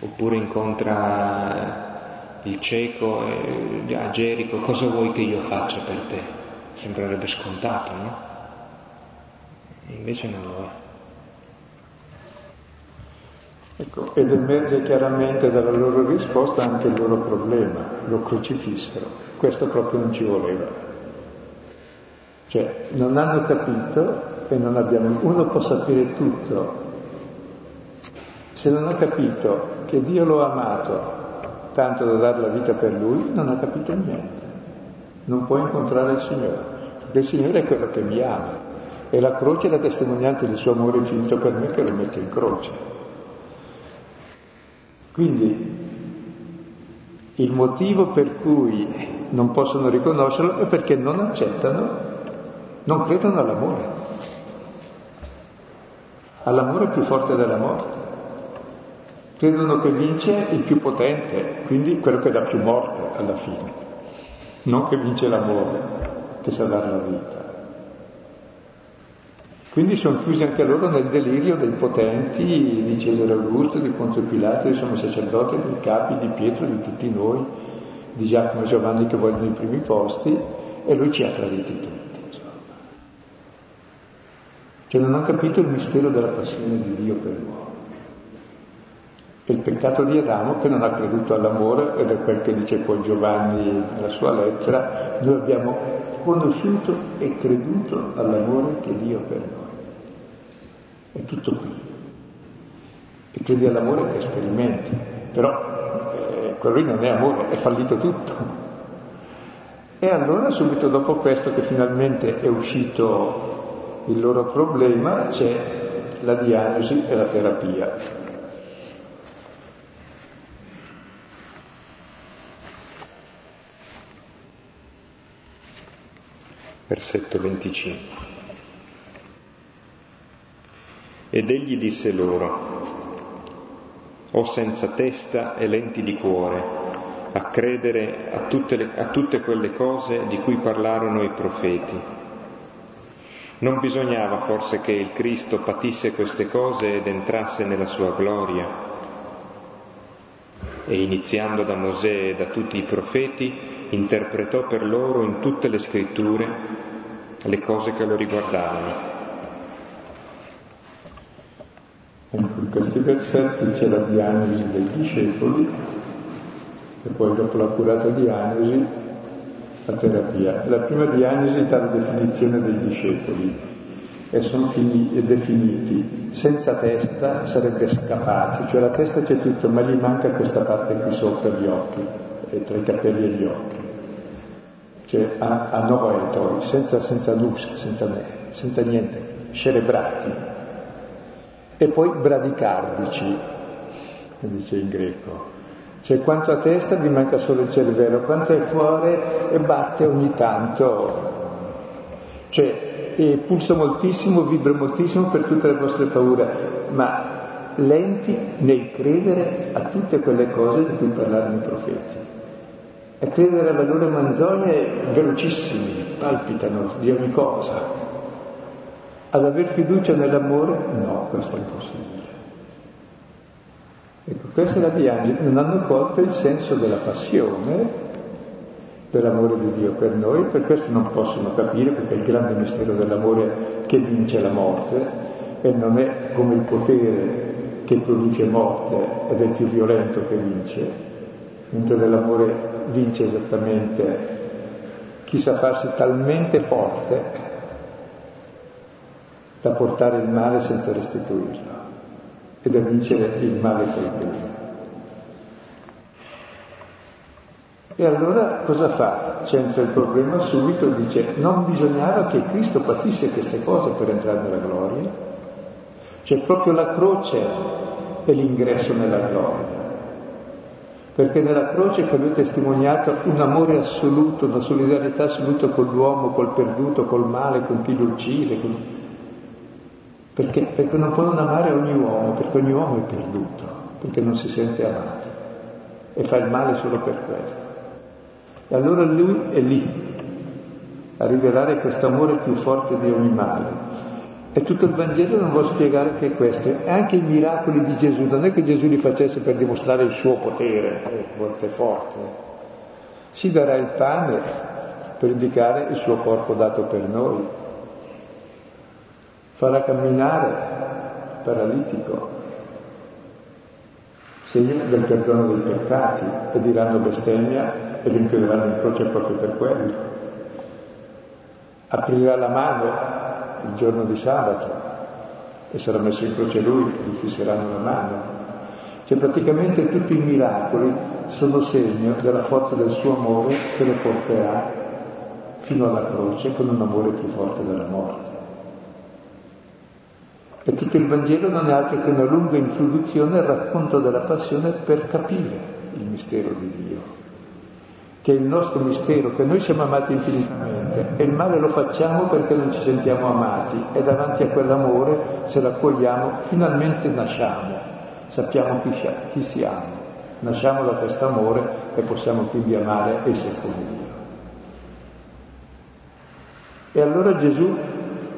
Oppure incontra il cieco eh, a Gerico, cosa vuoi che io faccia per te? Sembrerebbe scontato, no? Invece non lo è. Ecco, ed emerge chiaramente dalla loro risposta anche il loro problema, lo crocifissero. Questo proprio non ci voleva. Cioè, non hanno capito e non abbiamo... Uno può sapere tutto Se non ha capito che Dio lo ha amato tanto da dare la vita per lui, non ha capito niente. Non può incontrare il Signore, perché il Signore è quello che mi ama e la croce è la testimonianza del suo amore infinito per me che lo metto in croce. Quindi il motivo per cui non possono riconoscerlo è perché non accettano, non credono all'amore, all'amore più forte della morte. Credono che vince il più potente, quindi quello che dà più morte alla fine, non che vince l'amore, che sa dare la vita. Quindi sono chiusi anche loro nel delirio dei potenti di Cesare Augusto, di Ponzio Pilato, dei sommi sacerdoti, dei capi, di Pietro, di tutti noi, di Giacomo e Giovanni che vogliono i primi posti e lui ci ha traditi tutti. Insomma. Che non hanno capito il mistero della passione di Dio per l'uomo. E il peccato di Adamo che non ha creduto all'amore, ed è quel che dice poi Giovanni nella sua lettera, noi abbiamo conosciuto e creduto all'amore che Dio per noi. È tutto qui. E credi all'amore che sperimenti, però eh, quello lì non è amore, è fallito tutto. E allora subito dopo questo che finalmente è uscito il loro problema c'è la diagnosi e la terapia. Versetto 25. Ed egli disse loro, o senza testa e lenti di cuore, a credere a tutte, le, a tutte quelle cose di cui parlarono i profeti. Non bisognava forse che il Cristo patisse queste cose ed entrasse nella sua gloria? E iniziando da Mosè e da tutti i profeti, interpretò per loro in tutte le scritture le cose che lo riguardavano in questi versetti c'è la diagnosi dei discepoli e poi dopo l'accurata diagnosi la terapia. La prima diagnosi dà la definizione dei discepoli e sono fini, definiti senza testa sarebbe scappati, cioè la testa c'è tutto ma gli manca questa parte qui sopra gli occhi, tra i capelli e gli occhi. Cioè a, a noetoi, senza, senza luce, senza, senza niente, cerebrati, e poi bradicardici, dice in greco. Cioè quanto a testa vi manca solo il cervello, quanto al cuore e batte ogni tanto. Cioè e pulsa moltissimo, vibra moltissimo per tutte le vostre paure, ma lenti nel credere a tutte quelle cose di cui parlarono i profeti. E credere alle loro manzogne velocissimi, palpitano di ogni cosa. Ad aver fiducia nell'amore? No, questo è impossibile. Ecco, questa è la diagnosi. Non hanno colto il senso della passione, dell'amore di Dio per noi, per questo non possono capire, perché è il grande mistero dell'amore che vince la morte e non è come il potere che produce morte ed è il più violento che vince, mentre dell'amore vince esattamente chi sa farsi talmente forte da portare il male senza restituirlo e da vincere il male col bene. E allora cosa fa? C'entra il problema subito, dice non bisognava che Cristo patisse queste cose per entrare nella gloria, cioè proprio la croce è l'ingresso nella gloria, perché nella croce che lui ha testimoniato un amore assoluto, una solidarietà assoluta con l'uomo, col perduto, col male, con chi lo uccide, con perché? Perché non può non amare ogni uomo, perché ogni uomo è perduto, perché non si sente amato e fa il male solo per questo. E allora lui è lì a rivelare questo amore più forte di ogni male. E tutto il Vangelo non vuole spiegare che questo. E anche i miracoli di Gesù, non è che Gesù li facesse per dimostrare il suo potere, eh, forte forte. Si darà il pane per indicare il suo corpo dato per noi, farà camminare paralitico, segno del perdono dei peccati, e diranno bestemmia e lo in croce proprio per quello. Aprirà la mano il giorno di sabato e sarà messo in croce lui, gli fisseranno la mano. Cioè praticamente tutti i miracoli sono segno della forza del suo amore che lo porterà fino alla croce con un amore più forte della morte. E tutto il Vangelo non è altro che una lunga introduzione al racconto della passione per capire il mistero di Dio, che è il nostro mistero, che noi siamo amati infinitamente e il male lo facciamo perché non ci sentiamo amati e davanti a quell'amore, se l'accogliamo, finalmente nasciamo, sappiamo chi, siamo, nasciamo da questo amore e possiamo quindi amare e come Dio. E allora Gesù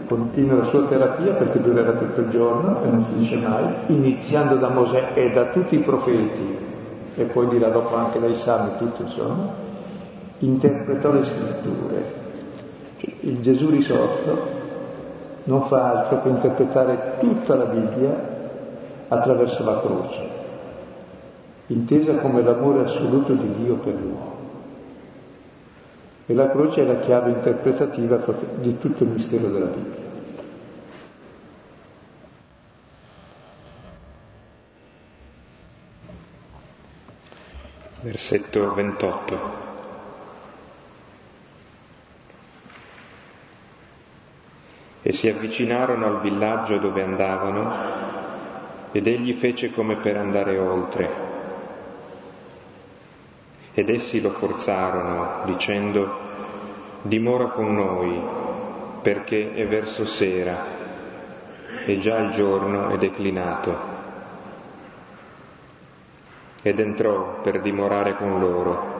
continua la sua terapia perché durerà tutto il giorno e non finisce mai, iniziando da Mosè e da tutti i profeti, e poi dirà dopo anche dai salmi, tutto insomma, interpretò le scritture. Il Gesù risorto non fa altro che interpretare tutta la Bibbia attraverso la croce, intesa come l'amore assoluto di Dio per l'uomo. E la croce è la chiave interpretativa di tutto il mistero della Bibbia. Versetto 28. E si avvicinarono al villaggio dove andavano ed egli fece come per andare oltre ed essi lo forzarono dicendo, dimora con noi perché è verso sera e già il giorno è declinato. Ed entrò per dimorare con loro.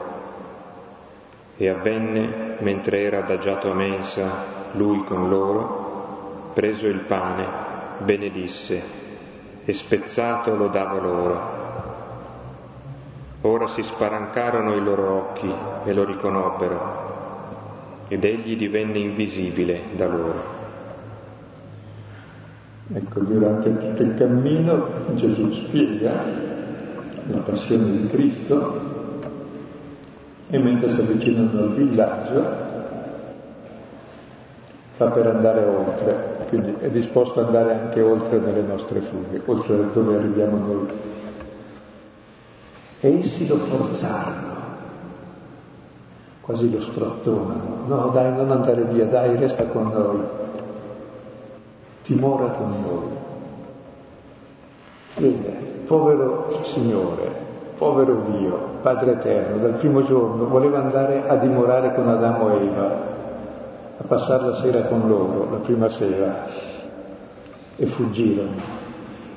E avvenne, mentre era adagiato a mensa lui con loro, preso il pane, benedisse e spezzato lo dava loro Ora si spalancarono i loro occhi e lo riconobbero, ed egli divenne invisibile da loro. Ecco, durante tutto il cammino Gesù spiega la passione di Cristo e mentre si avvicinano al villaggio fa per andare oltre, quindi è disposto ad andare anche oltre nelle nostre fughe, oltre dove arriviamo noi e essi lo forzarono, quasi lo strottonano. No, dai, non andare via, dai, resta con noi, dimora con noi. Vede, povero Signore, povero Dio, Padre Eterno, dal primo giorno voleva andare a dimorare con Adamo e Eva, a passare la sera con loro, la prima sera, e fuggirono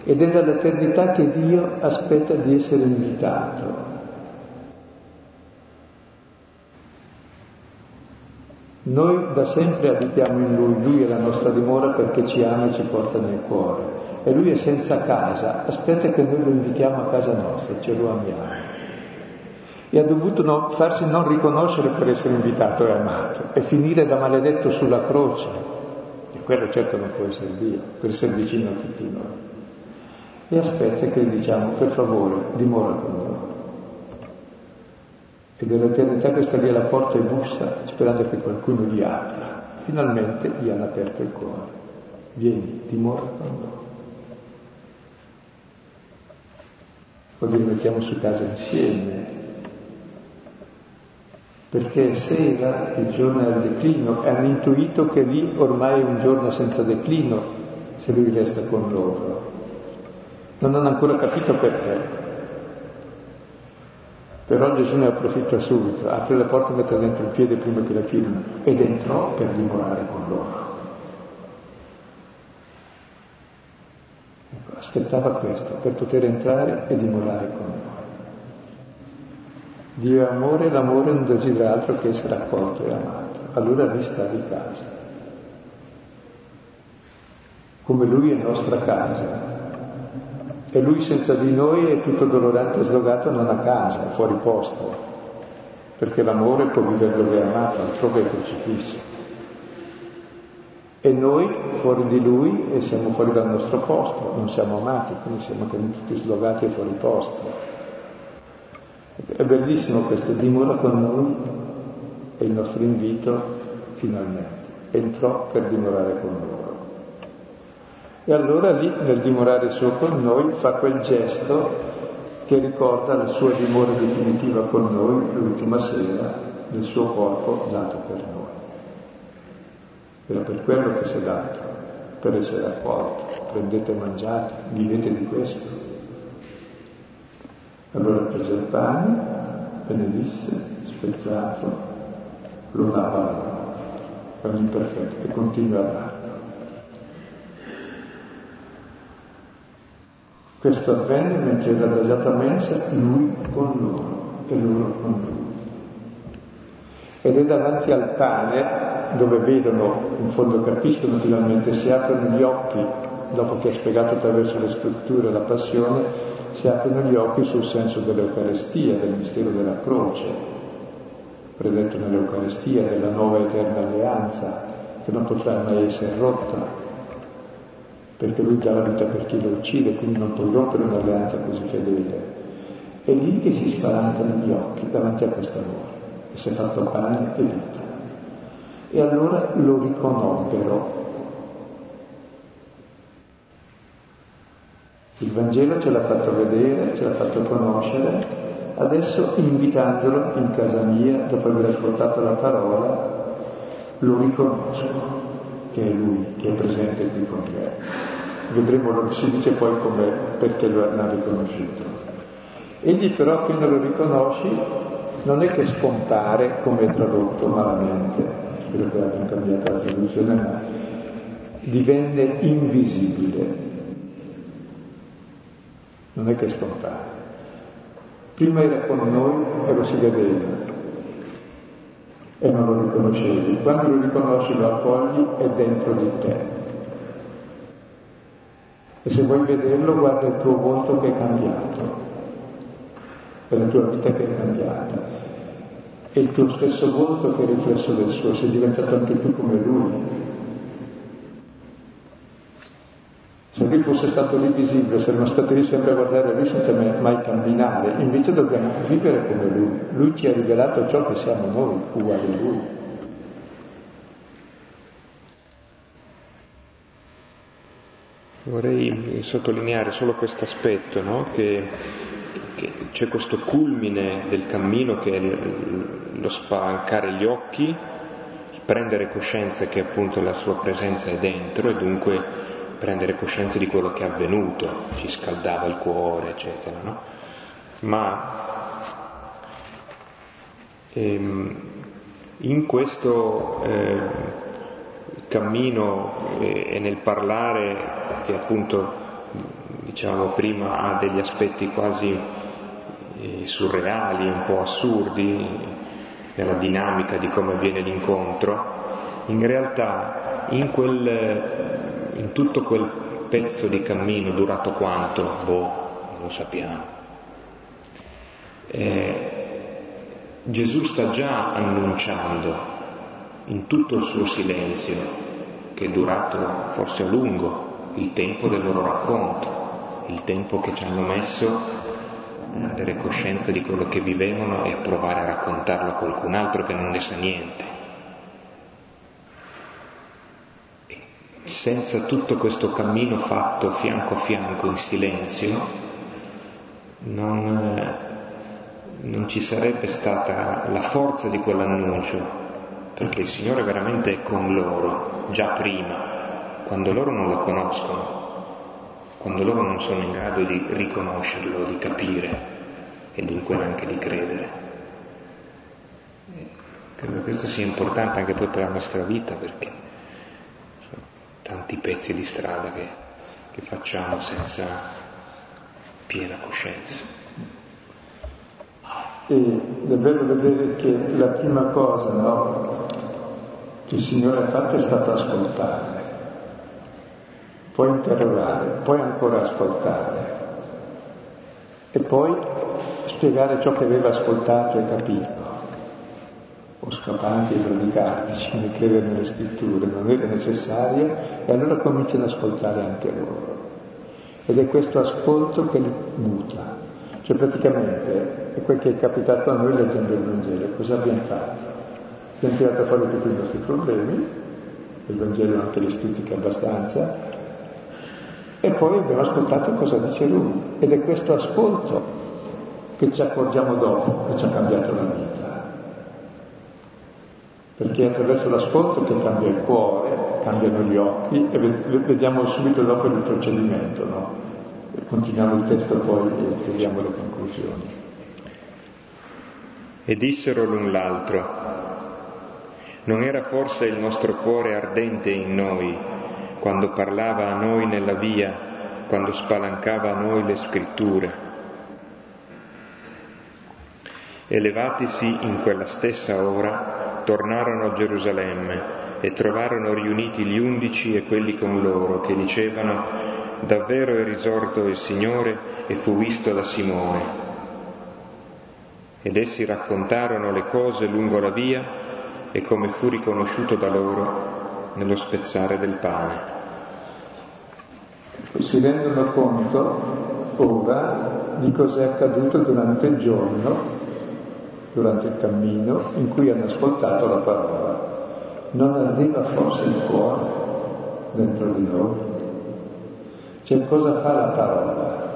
ed è dall'eternità che Dio aspetta di essere invitato. Noi da sempre abitiamo in Lui, Lui è la nostra dimora perché ci ama e ci porta nel cuore. E Lui è senza casa, aspetta che noi lo invitiamo a casa nostra, ce lo amiamo. E ha dovuto no, farsi non riconoscere per essere invitato e amato e finire da maledetto sulla croce. E quello certo non può essere Dio, per essere vicino a tutti noi e aspetta che gli diciamo per favore dimora con noi. E dell'eternità che sta lì alla porta e bussa sperando che qualcuno gli apra. Finalmente gli hanno aperto il cuore. Vieni, dimora con noi. Poi li rimettiamo su casa insieme. Perché sera, il giorno è al declino, e hanno intuito che lì ormai è un giorno senza declino se lui resta con loro non hanno ancora capito perché. Però Gesù ne approfitta subito, apre la porta e mette dentro il piede prima che la chiudano ed entrò per dimorare con loro. Ecco, aspettava questo, per poter entrare e dimorare con noi. Dio è amore e l'amore non desidera altro che essere accolto e amato. Allora lì sta di casa. Come lui è nostra casa, e lui senza di noi è tutto dolorante e slogato non a casa, è fuori posto, perché l'amore può vivere dove è amato, altrove è crocifisso. E noi fuori di lui e siamo fuori dal nostro posto, non siamo amati, quindi siamo tutti slogati e fuori posto. È bellissimo questo, dimora con noi, è il nostro invito finalmente. Entrò per dimorare con noi. E allora lì, nel dimorare suo con noi, fa quel gesto che ricorda la sua dimora definitiva con noi l'ultima sera del suo corpo dato per noi. Era per quello che si è dato, per essere accolto. Prendete e mangiate, vivete di questo. Allora prese il pane, benedisse, spezzato, lo lava è un imperfetto e continua a darlo. Questo avvenne mentre era a mensa lui con loro e loro con lui. Ed è davanti al pane dove vedono, in fondo capiscono finalmente, si aprono gli occhi, dopo che ha spiegato attraverso le strutture la passione, si aprono gli occhi sul senso dell'Eucarestia, del mistero della croce, predetto nell'Eucarestia, della nuova eterna alleanza, che non potrà mai essere rotta, perché lui dà la vita per chi lo uccide, quindi non può rompere un'alleanza così fedele. È lì che si spalancano gli occhi davanti a questo amore, che si è fatto pane e vita. E allora lo riconobbero. Il Vangelo ce l'ha fatto vedere, ce l'ha fatto conoscere, adesso invitandolo in casa mia, dopo aver ascoltato la parola, lo riconosco che è lui che è presente qui con me vedremo lo si dice poi come perché lo ha riconosciuto. Egli però appena lo riconosci non è che scompare come è tradotto malamente, spero che abbiano cambiato la traduzione, ma divenne invisibile. Non è che scompare. Prima era con noi e lo si vedeva e non lo riconoscevi. Quando lo riconosci lo accogli è dentro di te. E se vuoi vederlo, guarda il tuo volto che è cambiato, è la tua vita che è cambiata, è il tuo stesso volto che è riflesso del suo, sei diventato anche tu come lui. Se lui fosse stato lì visibile, saremmo stati lì sempre a guardare lui senza mai camminare, invece dobbiamo vivere come lui. Lui ci ha rivelato ciò che siamo noi, uguali a lui. Vorrei sottolineare solo questo aspetto, no? che, che, c'è questo culmine del cammino che è lo spalancare gli occhi, prendere coscienza che appunto la sua presenza è dentro e dunque prendere coscienza di quello che è avvenuto, ci scaldava il cuore, eccetera. No? Ma ehm, in questo eh, cammino e, nel parlare che appunto diciamo prima ha degli aspetti quasi eh, surreali, un po' assurdi nella dinamica di come avviene l'incontro, in realtà in, quel, in tutto quel pezzo di cammino durato quanto? Boh, non lo sappiamo. Eh, Gesù sta già annunciando in tutto il suo silenzio, che è durato forse a lungo, il tempo del loro racconto, il tempo che ci hanno messo a avere coscienza di quello che vivevano e a provare a raccontarlo a qualcun altro che non ne sa niente. Senza tutto questo cammino fatto fianco a fianco in silenzio, non, non ci sarebbe stata la forza di quell'annuncio perché il Signore veramente è con loro, già prima, quando loro non lo conoscono, quando loro non sono in grado di riconoscerlo, di capire e dunque anche di credere. Credo che questo sia importante anche poi per la nostra vita perché tanti pezzi di strada che, che facciamo senza piena coscienza. E è vedere che la prima cosa no, che il Signore ha fatto è stato ascoltare, poi interrogare, poi ancora ascoltare e poi spiegare ciò che aveva ascoltato e capito. O scappanti e predicarci nel <laughs> credere nelle scritture, non era necessario e allora cominciano ad ascoltare anche loro. Ed è questo ascolto che li muta. Cioè praticamente è quel che è capitato a noi leggendo il Vangelo. Cosa abbiamo fatto? Abbiamo tirato fuori tutti i nostri problemi, il Vangelo anche li stuzzica abbastanza, e poi abbiamo ascoltato cosa dice lui. Ed è questo ascolto che ci accorgiamo dopo che ci ha cambiato la vita. Perché è attraverso l'ascolto che cambia il cuore, cambiano gli occhi e vediamo subito dopo il procedimento, no? Continuiamo il testo poi e troviamo le conclusioni. E dissero l'un l'altro, non era forse il nostro cuore ardente in noi quando parlava a noi nella via, quando spalancava a noi le scritture? E levatisi in quella stessa ora, tornarono a Gerusalemme e trovarono riuniti gli undici e quelli con loro che dicevano, davvero è risorto il Signore e fu visto da Simone. Ed essi raccontarono le cose lungo la via e come fu riconosciuto da loro nello spezzare del pane. Si rendono conto ora di cos'è accaduto durante il giorno durante il cammino in cui hanno ascoltato la parola. Non arriva forse il cuore dentro di noi? Cioè cosa fa la parola?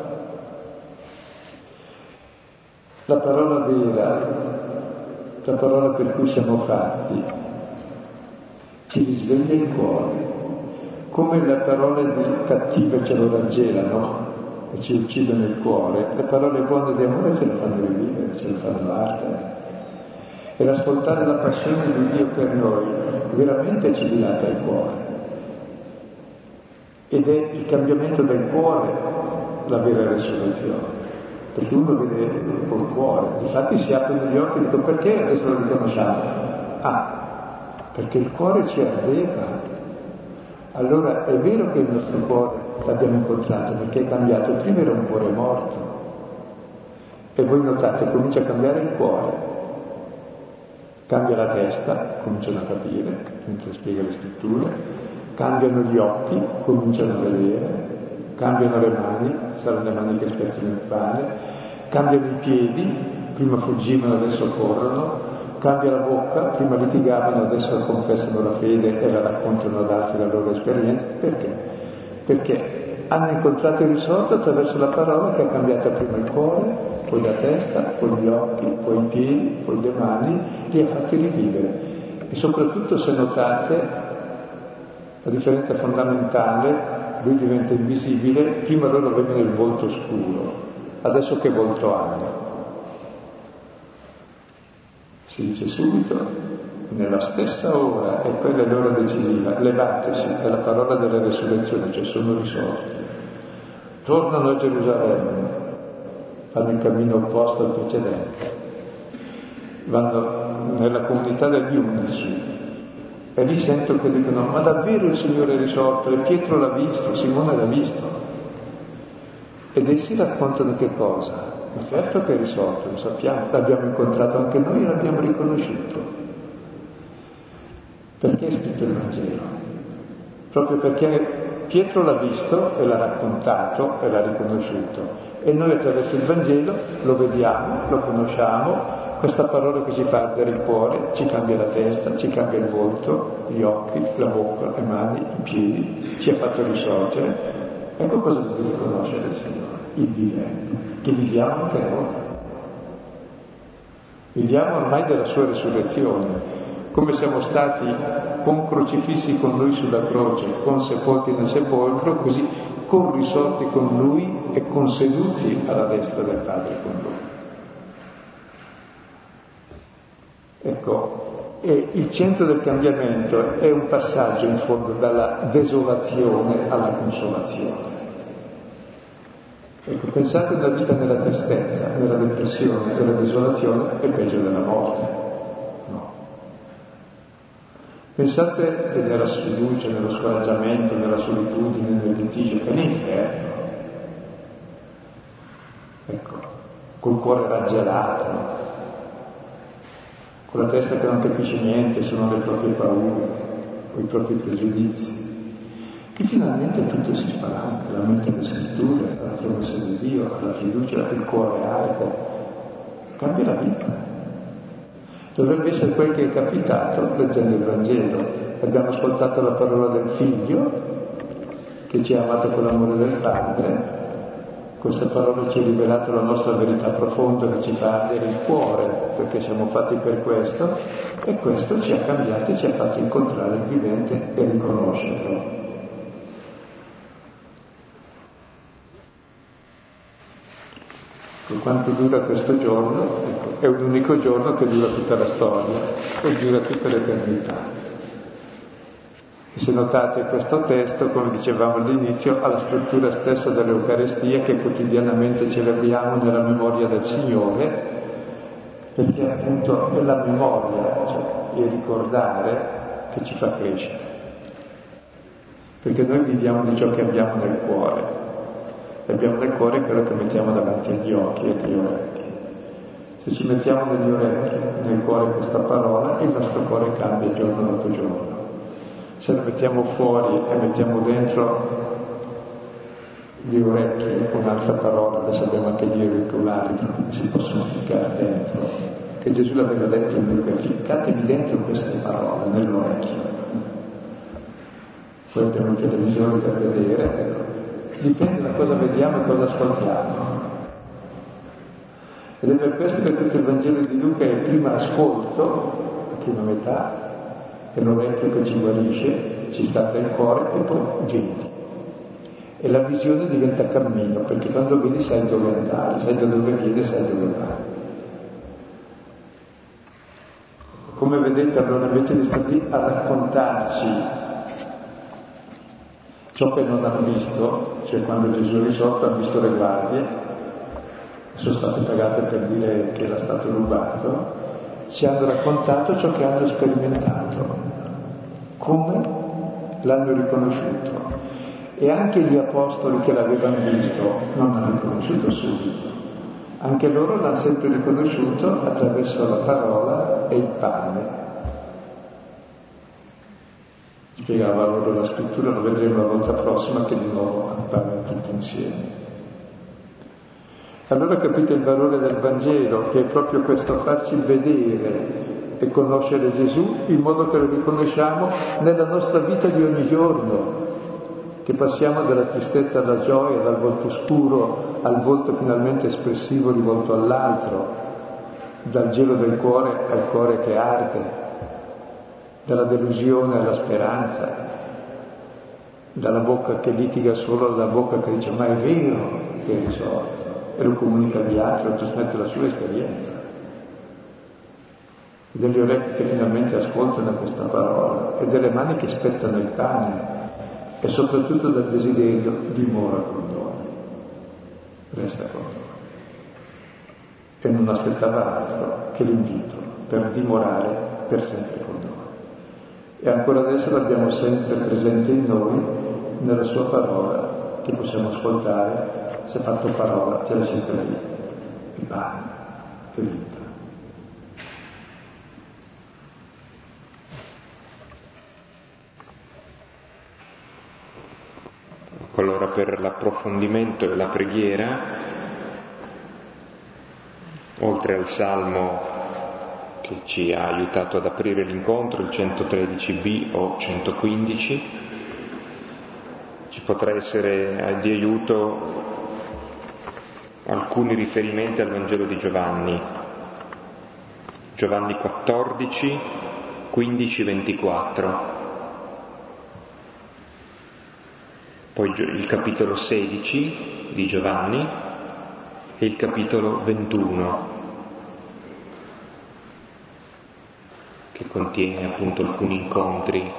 La parola vera, la parola per cui siamo fatti, ci risveglia il cuore, come le parole di cattive ce lo raggelano, e ci uccidono il cuore, le parole buone di amore ce le fanno rivivere, ce le fanno ardere. E l'ascoltare la passione di Dio per noi veramente ci dilata il cuore. Ed è il cambiamento del cuore la vera risurrezione. Perché uno vede col cuore, infatti si aprono gli occhi e dicono perché adesso lo riconosciamo? Ah, perché il cuore ci ardeva. Allora è vero che il nostro cuore l'abbiamo incontrato perché è cambiato, prima era un cuore morto. E voi notate comincia a cambiare il cuore, cambia la testa, cominciano a capire mentre spiega le scritture, cambiano gli occhi, cominciano a vedere, cambiano le mani, saranno le mani che spezzano il pane, cambiano i piedi, prima fuggivano, adesso corrono, cambia la bocca, prima litigavano, adesso confessano la fede e la raccontano ad altri la loro esperienza, perché? Perché hanno incontrato il risorto attraverso la parola che ha cambiato prima il cuore, poi la testa, poi gli occhi, poi i piedi, poi le mani, li ha fatti rivivere. E soprattutto se notate la differenza fondamentale, lui diventa invisibile, prima loro avevano il volto scuro, adesso che volto hanno? Si dice subito nella stessa ora, e quella è l'ora decisiva, levatesi, è la parola della resurrezione, cioè sono risorti. Tornano a Gerusalemme, fanno il cammino opposto al precedente, vanno nella comunità degli undici e lì sento che dicono ma davvero il Signore è risorto e Pietro l'ha visto, Simone l'ha visto. Ed essi raccontano che cosa? Ma certo che è risorto, lo sappiamo, l'abbiamo incontrato anche noi e l'abbiamo riconosciuto. Perché è scritto il Vangelo? Proprio perché Pietro l'ha visto e l'ha raccontato e l'ha riconosciuto. E noi attraverso il Vangelo lo vediamo, lo conosciamo, questa parola che ci fa ardere il cuore, ci cambia la testa, ci cambia il volto, gli occhi, la bocca, le mani, i piedi, ci ha fatto risorgere. Ecco cosa deve riconoscere il Signore, il vivente, che viviamo anche noi. Viviamo ormai della sua risurrezione, come siamo stati con crocifissi con lui sulla croce, con sepolti nel sepolcro, così con risorti con lui e con seduti alla destra del Padre con lui. Ecco, e il centro del cambiamento è un passaggio in fondo dalla desolazione alla consolazione. Ecco, pensate alla vita nella tristezza, nella depressione, nella desolazione è peggio della morte. Pensate nella sfiducia, nello scoraggiamento, nella solitudine, nel litigio, è l'inferno. Ecco, col cuore raggelato, con la testa che non capisce niente se non le proprie paure o i propri pregiudizi, che finalmente tutto si spalanca, la mente alle scritture, alla promessa di Dio, alla fiducia, il cuore alto, cambia la vita. Dovrebbe essere quel che è capitato leggendo il Vangelo. Abbiamo ascoltato la parola del figlio che ci ha amato con l'amore del padre questa parola ci ha rivelato la nostra verità profonda che ci fa ardere il cuore, perché siamo fatti per questo, e questo ci ha cambiati, ci ha fatto incontrare il vivente e riconoscerlo. Quanto dura questo giorno, ecco, è un unico giorno che dura tutta la storia e dura tutta l'eternità. E se notate questo testo, come dicevamo all'inizio, ha la struttura stessa dell'Eucarestia che quotidianamente celebriamo nella memoria del Signore, perché appunto è la memoria, cioè il ricordare che ci fa crescere. Perché noi viviamo di ciò che abbiamo nel cuore, e abbiamo nel cuore quello che mettiamo davanti agli occhi e agli orecchi. Se ci mettiamo negli orecchi, nel cuore questa parola, il nostro cuore cambia giorno dopo giorno se la mettiamo fuori e mettiamo dentro gli orecchi un'altra parola, adesso abbiamo anche gli auricolari che si possono ficcare dentro, che Gesù l'aveva detto in Luca, ficcatevi dentro queste parole nell'orecchio. Poi abbiamo i televisori da vedere, ecco. Dipende da cosa vediamo e cosa ascoltiamo. Ed è per questo che tutto il Vangelo di Luca è prima ascolto, la prima metà, è l'orecchio che ci guarisce, ci sta nel cuore e poi vedi. E la visione diventa cammino, perché quando vedi sai dove andare, sai da dove viene, sai dove vai. Come vedete allora invece di stare lì a raccontarci ciò che non hanno visto, cioè quando Gesù è risorto ha visto le guardie, sono state pagate per dire che era stato rubato, ci hanno raccontato ciò che hanno sperimentato, come l'hanno riconosciuto. E anche gli apostoli che l'avevano visto non l'hanno riconosciuto subito, anche loro l'hanno sempre riconosciuto attraverso la parola e il pane. Spiegava loro la scrittura, lo vedremo la volta prossima che di nuovo parla tutti insieme. Allora capite il valore del Vangelo, che è proprio questo farci vedere e conoscere Gesù in modo che lo riconosciamo nella nostra vita di ogni giorno, che passiamo dalla tristezza alla gioia, dal volto scuro al volto finalmente espressivo rivolto all'altro, dal gelo del cuore al cuore che arde, dalla delusione alla speranza, dalla bocca che litiga solo alla bocca che dice ma è vero che è risolto e lo comunica agli altri o trasmette la sua esperienza. Delle orecchie che finalmente ascoltano questa parola e delle mani che spezzano il pane e soprattutto dal desiderio dimora con noi, resta con noi. E non aspettava altro che l'invito per dimorare per sempre con noi. E ancora adesso l'abbiamo sempre presente in noi, nella sua parola, che possiamo ascoltare è fatto parola, ce la siete lì, il pane e vita. Allora per l'approfondimento e la preghiera, oltre al Salmo che ci ha aiutato ad aprire l'incontro, il 113b o 115, ci potrà essere di aiuto alcuni riferimenti al Vangelo di Giovanni. Giovanni 14, 15, 24. Poi il capitolo 16 di Giovanni e il capitolo 21 che contiene appunto alcuni incontri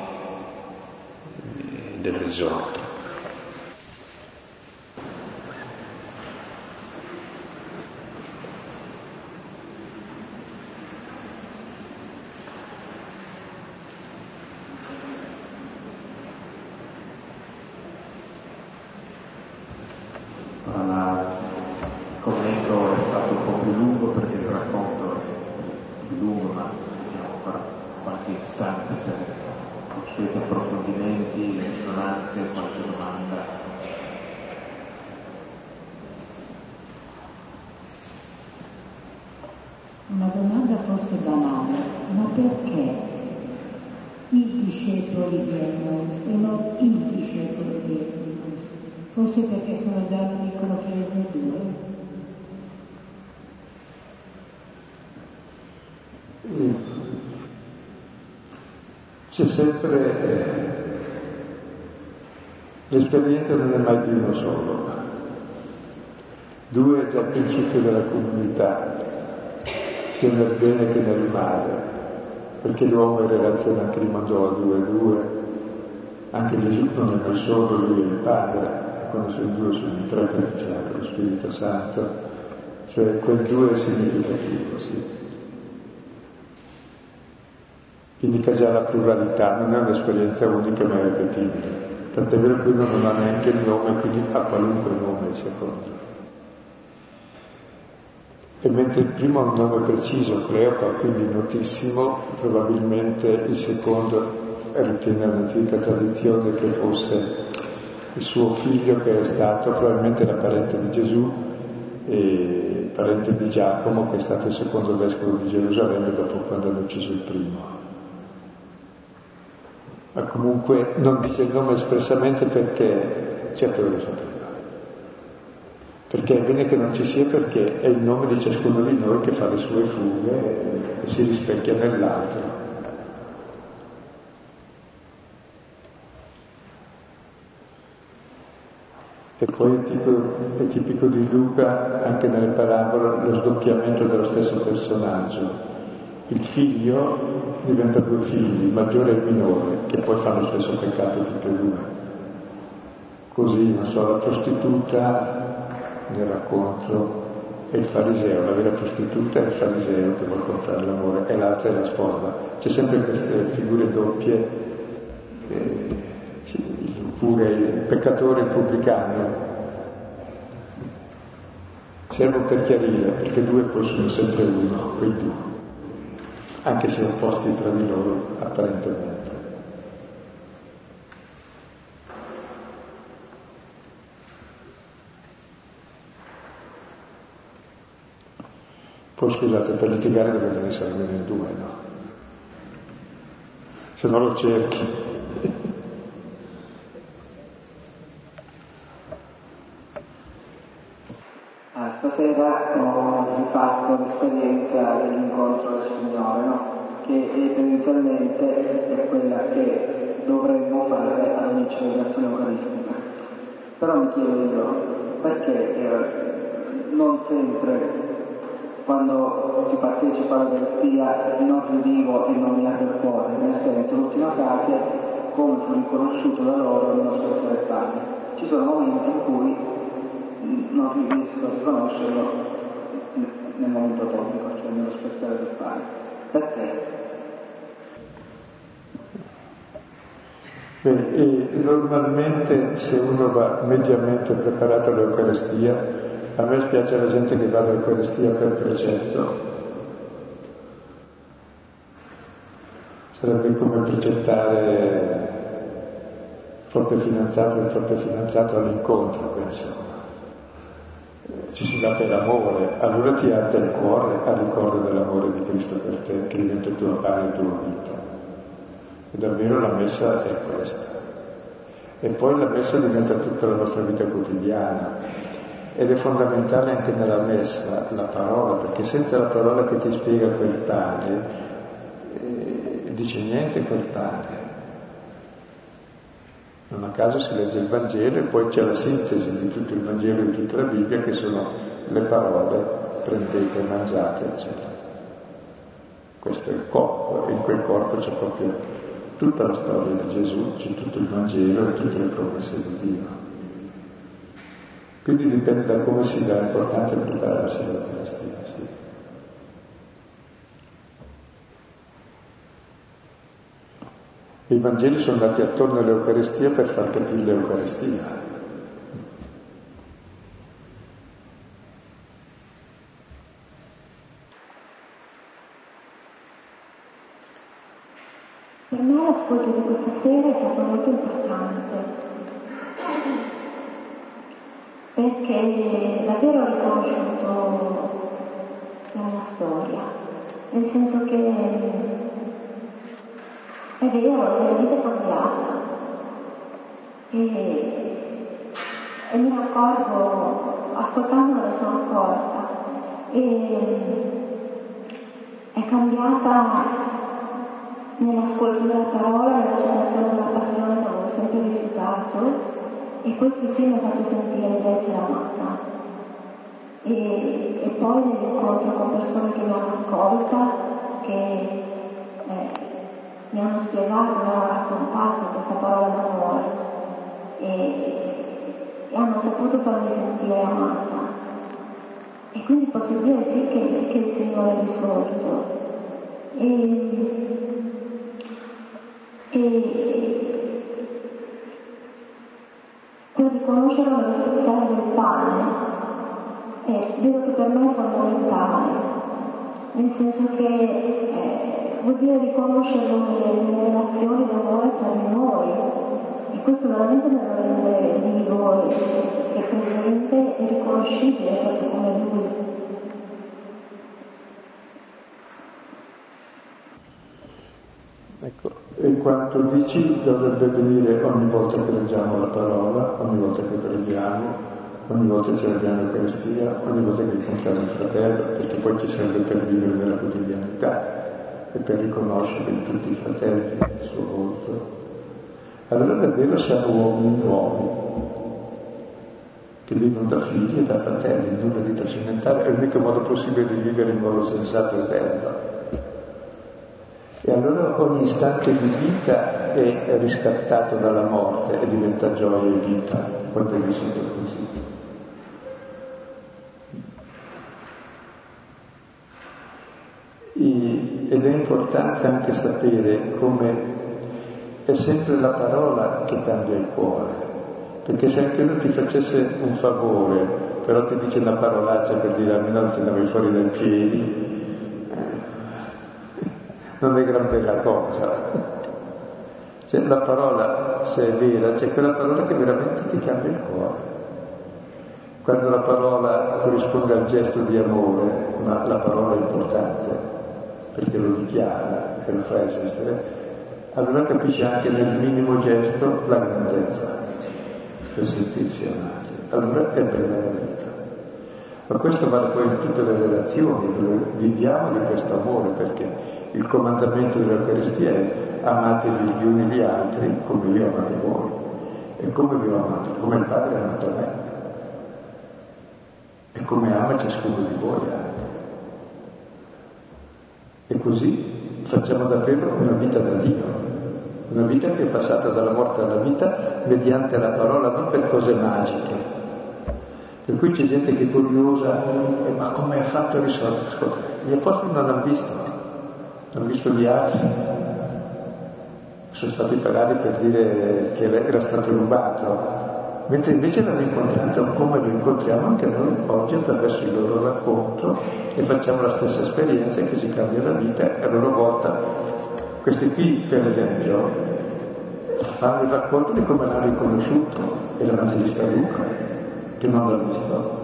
eh, del risorto. forse perché sono già una piccola chiesa C'è sempre eh, l'esperienza non è mai di uno solo. Due è già il principio della comunità, sia nel bene che nel male, perché l'uomo in relazione a e due, anche Gesù non è mai solo lui e il Padre, quando sono due sono in tre perché c'è anche lo Spirito Santo, cioè quel due è significativo, sì. Indica già la pluralità, non è un'esperienza unica ma è ripetibile. Tant'è vero che uno non ha neanche il nome, quindi ha qualunque nome secondo. E mentre il primo ha un nome preciso, Cleopa, quindi notissimo, probabilmente il secondo ritiene un'antica tradizione che fosse il suo figlio che è stato probabilmente era parente di Gesù e parente di Giacomo che è stato il secondo vescovo di Gerusalemme dopo quando hanno ucciso il primo. Ma comunque non dice il nome espressamente perché certo lo sapeva. Perché è bene che non ci sia perché è il nome di ciascuno di noi che fa le sue fughe e si rispecchia nell'altro. E poi è tipico, è tipico di Luca anche nelle parabole lo sdoppiamento dello stesso personaggio. Il figlio diventa due figli, il maggiore e il minore, che poi fanno lo stesso peccato tutti e due. Così, non so, la prostituta nel racconto è il fariseo, la vera prostituta è il fariseo che vuole comprare l'amore e l'altra è la sposa. C'è sempre queste figure doppie. Eh, oppure il peccatore il pubblicano. Servono per chiarire, perché due poi sono sempre uno, quei due, anche se opposti tra di loro apparentemente. Poi scusate, per litigare dovrebbe essere almeno in due, no? Se no lo cerchi. <laughs> stasera ho rifatto l'esperienza dell'incontro del Signore, no? che tendenzialmente è quella che dovremmo fare alla mia celebrazione eucaristica. Però mi chiedo perché eh, non sempre quando si partecipa all'Eucaristia non rivivo e non mi apre il cuore, nel senso l'ultima frase come fu riconosciuto da loro il nostro essere pane. Ci sono momenti in cui non riesco a riconoscerlo nel momento topico, cioè nello spezzare del pane. Perché? Beh, normalmente se uno va mediamente preparato all'Eucaristia, a me spiace la gente che va all'Eucaristia per precetto. Sarebbe come precettare il proprio fidanzato e il proprio fidanzato all'incontro, penso ci si dà per amore, allora ti arde il cuore al ricordo dell'amore di Cristo per te, che diventa tua pane e tua vita. E davvero la messa è questa. E poi la messa diventa tutta la nostra vita quotidiana. Ed è fondamentale anche nella messa la parola, perché senza la parola che ti spiega quel pane, eh, dice niente quel pane. Non a caso si legge il Vangelo e poi c'è la sintesi di tutto il Vangelo e di tutta la Bibbia che sono le parole prendete mangiate, eccetera. Questo è il corpo e in quel corpo c'è proprio tutta la storia di Gesù, c'è tutto il Vangelo e tutte le promesse di Dio. Quindi dipende da come si dà, è importante prepararsi all'Eucaristia. Sì. I Vangeli sono andati attorno all'Eucaristia per far capire l'Eucaristia. Per me l'ascolto di questa sera è stato molto importante perché davvero ho riconosciuto la mia storia, nel senso che è vero, la mia vita è cambiata. E e mi accorgo, ascoltando me ne sono accorta e è cambiata nell'ascolto della parola, nell'accettazione della passione che avevo sempre rifiutato e questo sì mi ha fatto sentire di essere amata. E, e poi nell'incontro con persone che mi hanno accolta, che eh, mi hanno spiegato, mi hanno raccontato questa parola d'amore e, e hanno saputo farmi sentire amata. E quindi posso dire sì che, che il Signore è risorto. E, e per riconoscere nello spezzare del pane e vedo che per me è fondamentale, nel senso che eh, vuol dire riconoscerlo nelle, nelle relazioni d'amore tra di noi e questo veramente mi rende vivo e presente e riconoscibile proprio come lui. Ecco, e quanto dici dovrebbe venire ogni volta che leggiamo la parola, ogni volta che preghiamo, ogni volta che celebriamo l'Eucaristia, ogni volta che incontriamo il fratello, perché poi ci serve per vivere nella quotidianità e per riconoscere tutti i fratelli il suo volto. Allora davvero siamo uomini nuovi, che vivono da figli e da fratelli, in una vita cimentale, è l'unico modo possibile di vivere in modo sensato e bello. E allora ogni istante di vita è riscattato dalla morte e diventa gioia e vita quando è vissuto così. Ed è importante anche sapere come è sempre la parola che cambia il cuore, perché se anche lui ti facesse un favore, però ti dice una parolaccia per dire almeno ti andavi fuori dai piedi, non è gran bella cosa. Cioè, la parola, se è vera, c'è quella parola che veramente ti cambia il cuore. Quando la parola corrisponde al gesto di amore, ma la parola è importante, perché lo dichiara e lo fa esistere, allora capisci anche nel minimo gesto la grandezza per sentirsi amati. Allora è bella la vita. Ma questo vale poi in tutte le relazioni, viviamo di questo amore, perché il comandamento dell'Eucaristia è amatevi gli uni gli altri come io amate voi. E come vi ho amato? Come il Padre ha amato me. E come ama ciascuno di voi anche. E così facciamo davvero una vita da Dio, una vita che è passata dalla morte alla vita mediante la parola, non per cose magiche. Per cui c'è gente che è curiosa, eh, ma come ha fatto a risolvere? Ascolta, gli apostoli non l'hanno visto, hanno visto gli altri, sono stati pagati per dire che era stato rubato, mentre invece l'hanno incontrato come lo incontriamo anche noi oggi attraverso il loro racconto e facciamo la stessa esperienza che si cambia la vita e a loro volta questi qui per esempio fanno il racconto di come l'hanno riconosciuto e l'Evangelista Luca che non l'ha visto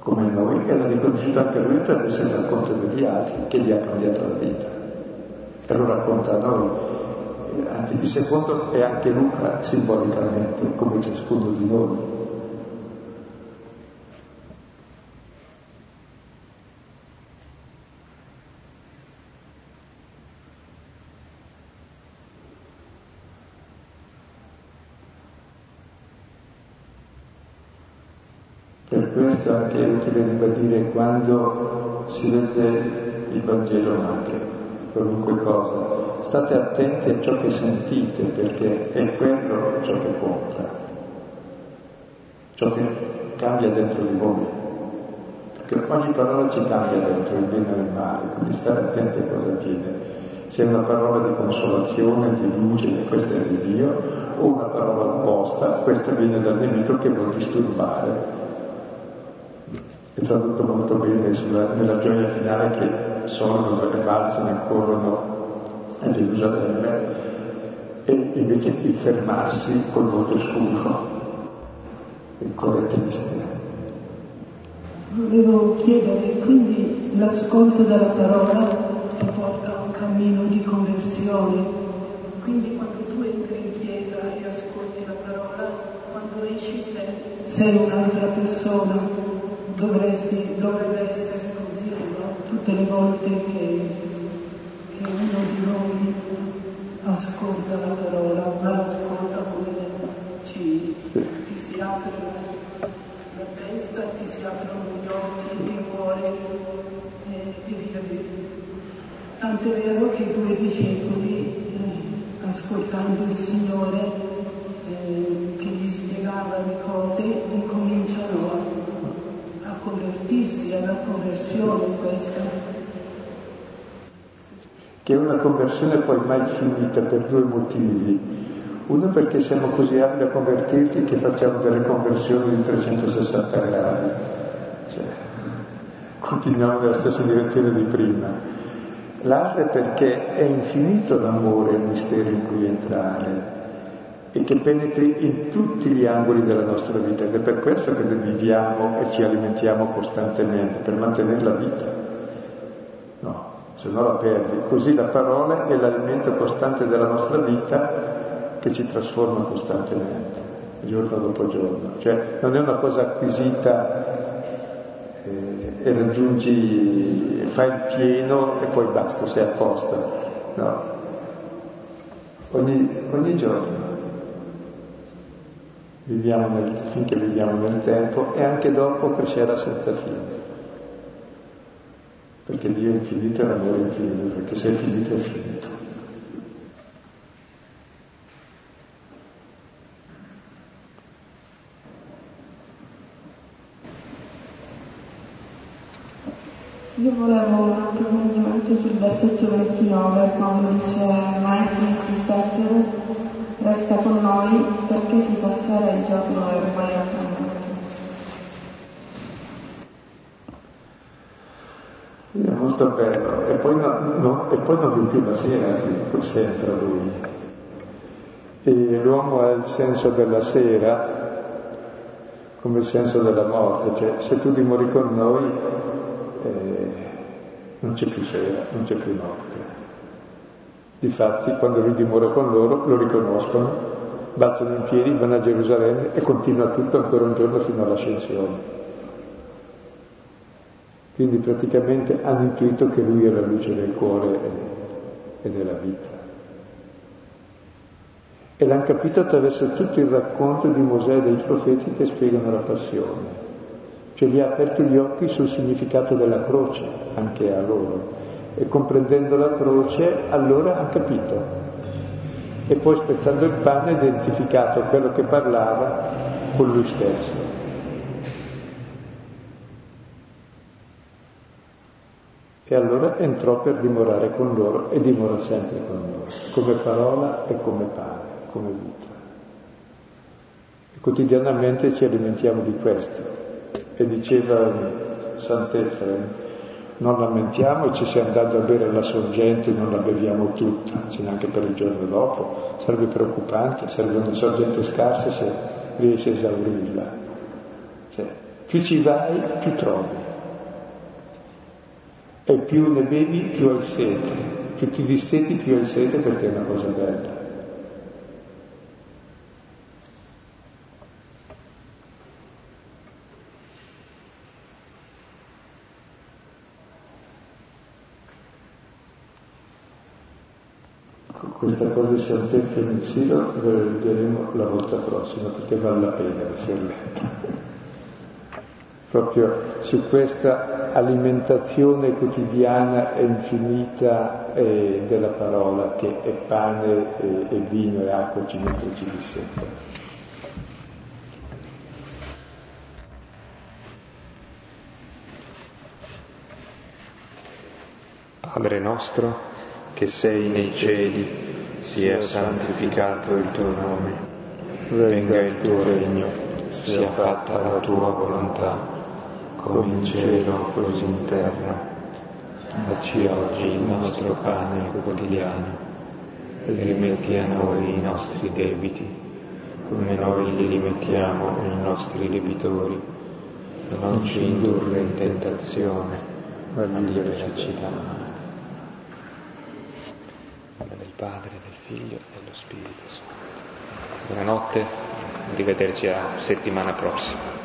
come noi e l'ha riconosciuto anche lui attraverso il racconto degli altri che gli ha cambiato la vita. E lo racconta a noi, anzi di secondo è anche Luca simbolicamente, come ciascuno di noi. Questo anche è utile ribadire quando si legge il Vangelo anche, qualunque cosa. State attenti a ciò che sentite perché è quello ciò che conta, ciò che cambia dentro di voi. Perché ogni parola ci cambia dentro il bene e il male, quindi stare attenti a cosa avviene. Se è una parola di consolazione, di luce, questa è di Dio, o una parola opposta, questa viene dal nemico che vuol disturbare è tradotto molto bene sulla, nella gioia finale che sono dove valsano e corrono a Gerusalemme e invece il fermarsi col volto scuro, il cuore triste. Volevo chiedere, quindi l'ascolto della parola ti porta a un cammino di conversione, quindi quando tu entri in chiesa e ascolti la parola, quando esci sei sei un'altra persona, dovresti, dovrebbe essere così, no? Tutte le volte che, che uno di noi ascolta la parola, ma l'ascolta come ci, ti si apre la testa, ti si aprono gli occhi, il cuore e, e via via. Tanto è vero che i due discepoli, eh, ascoltando il Signore eh, che gli spiegava le cose, incominciano convertirsi, è una conversione questa. Che è una conversione poi mai finita per due motivi. Uno perché siamo così abili a convertirci che facciamo delle conversioni di 360 gradi, cioè, continuiamo nella stessa direzione di prima l'altra è perché è infinito l'amore e il mistero in cui entrare e che penetri in tutti gli angoli della nostra vita ed è per questo che viviamo e ci alimentiamo costantemente, per mantenere la vita. No, se no la perdi. Così la parola è l'alimento costante della nostra vita che ci trasforma costantemente, giorno dopo giorno. Cioè non è una cosa acquisita eh, e raggiungi, fai il pieno e poi basta, sei a posto. No. Ogni, ogni giorno viviamo nel, finché viviamo nel tempo e anche dopo crescerà senza fine. Perché Dio è infinito e l'amore è infinito, perché se è finito è finito. Io volevo un approfondimento sul versetto 29 quando dice mai si insistere, resta con noi perché si passerà il giorno ormai è È molto bello, e poi, no, no, e poi non viene più la sera, poi se entra lui. E l'uomo ha il senso della sera come il senso della morte, cioè se tu dimori con noi eh, non c'è più sera, non c'è più notte. Difatti, quando lui dimora con loro, lo riconoscono, balzano in piedi, vanno a Gerusalemme e continua tutto ancora un giorno fino all'ascensione. Quindi praticamente hanno intuito che lui è la luce del cuore e della vita. E l'hanno capito attraverso tutto il racconto di Mosè e dei profeti che spiegano la passione cioè gli ha aperto gli occhi sul significato della croce anche a loro e comprendendo la croce allora ha capito e poi spezzando il pane ha identificato quello che parlava con lui stesso. E allora entrò per dimorare con loro e dimora sempre con loro, come parola e come pane, come vita. E quotidianamente ci alimentiamo di questo, e diceva Sant'Efrem, non lamentiamoci se andando a bere la sorgente non la beviamo tutta, ce n'è per il giorno dopo, sarebbe preoccupante, sarebbe una sorgente scarsa se riesci a esaurirla. Cioè, più ci vai, più trovi. E più ne bevi, più hai sete. Più ti disseti, più hai sete perché è una cosa bella. Questa cosa di Sant'Efio nel Silo ve la vedremo la volta prossima perché vale la pena essere letta. Proprio su questa alimentazione quotidiana e infinita eh, della parola che è pane e, e vino e acqua ci nutre ci disseta. Padre nostro che sei nei cieli sia santificato il tuo nome, venga il tuo regno, sia fatta la tua volontà, come in cielo così in terra. Dacci oggi il nostro pane quotidiano e rimetti a noi i nostri debiti, come noi li rimettiamo ai nostri debitori, e non ci indurre in tentazione, ma liberaci da male. Padre, Figlio e dello Spirito Santo. Buonanotte. arrivederci la settimana prossima.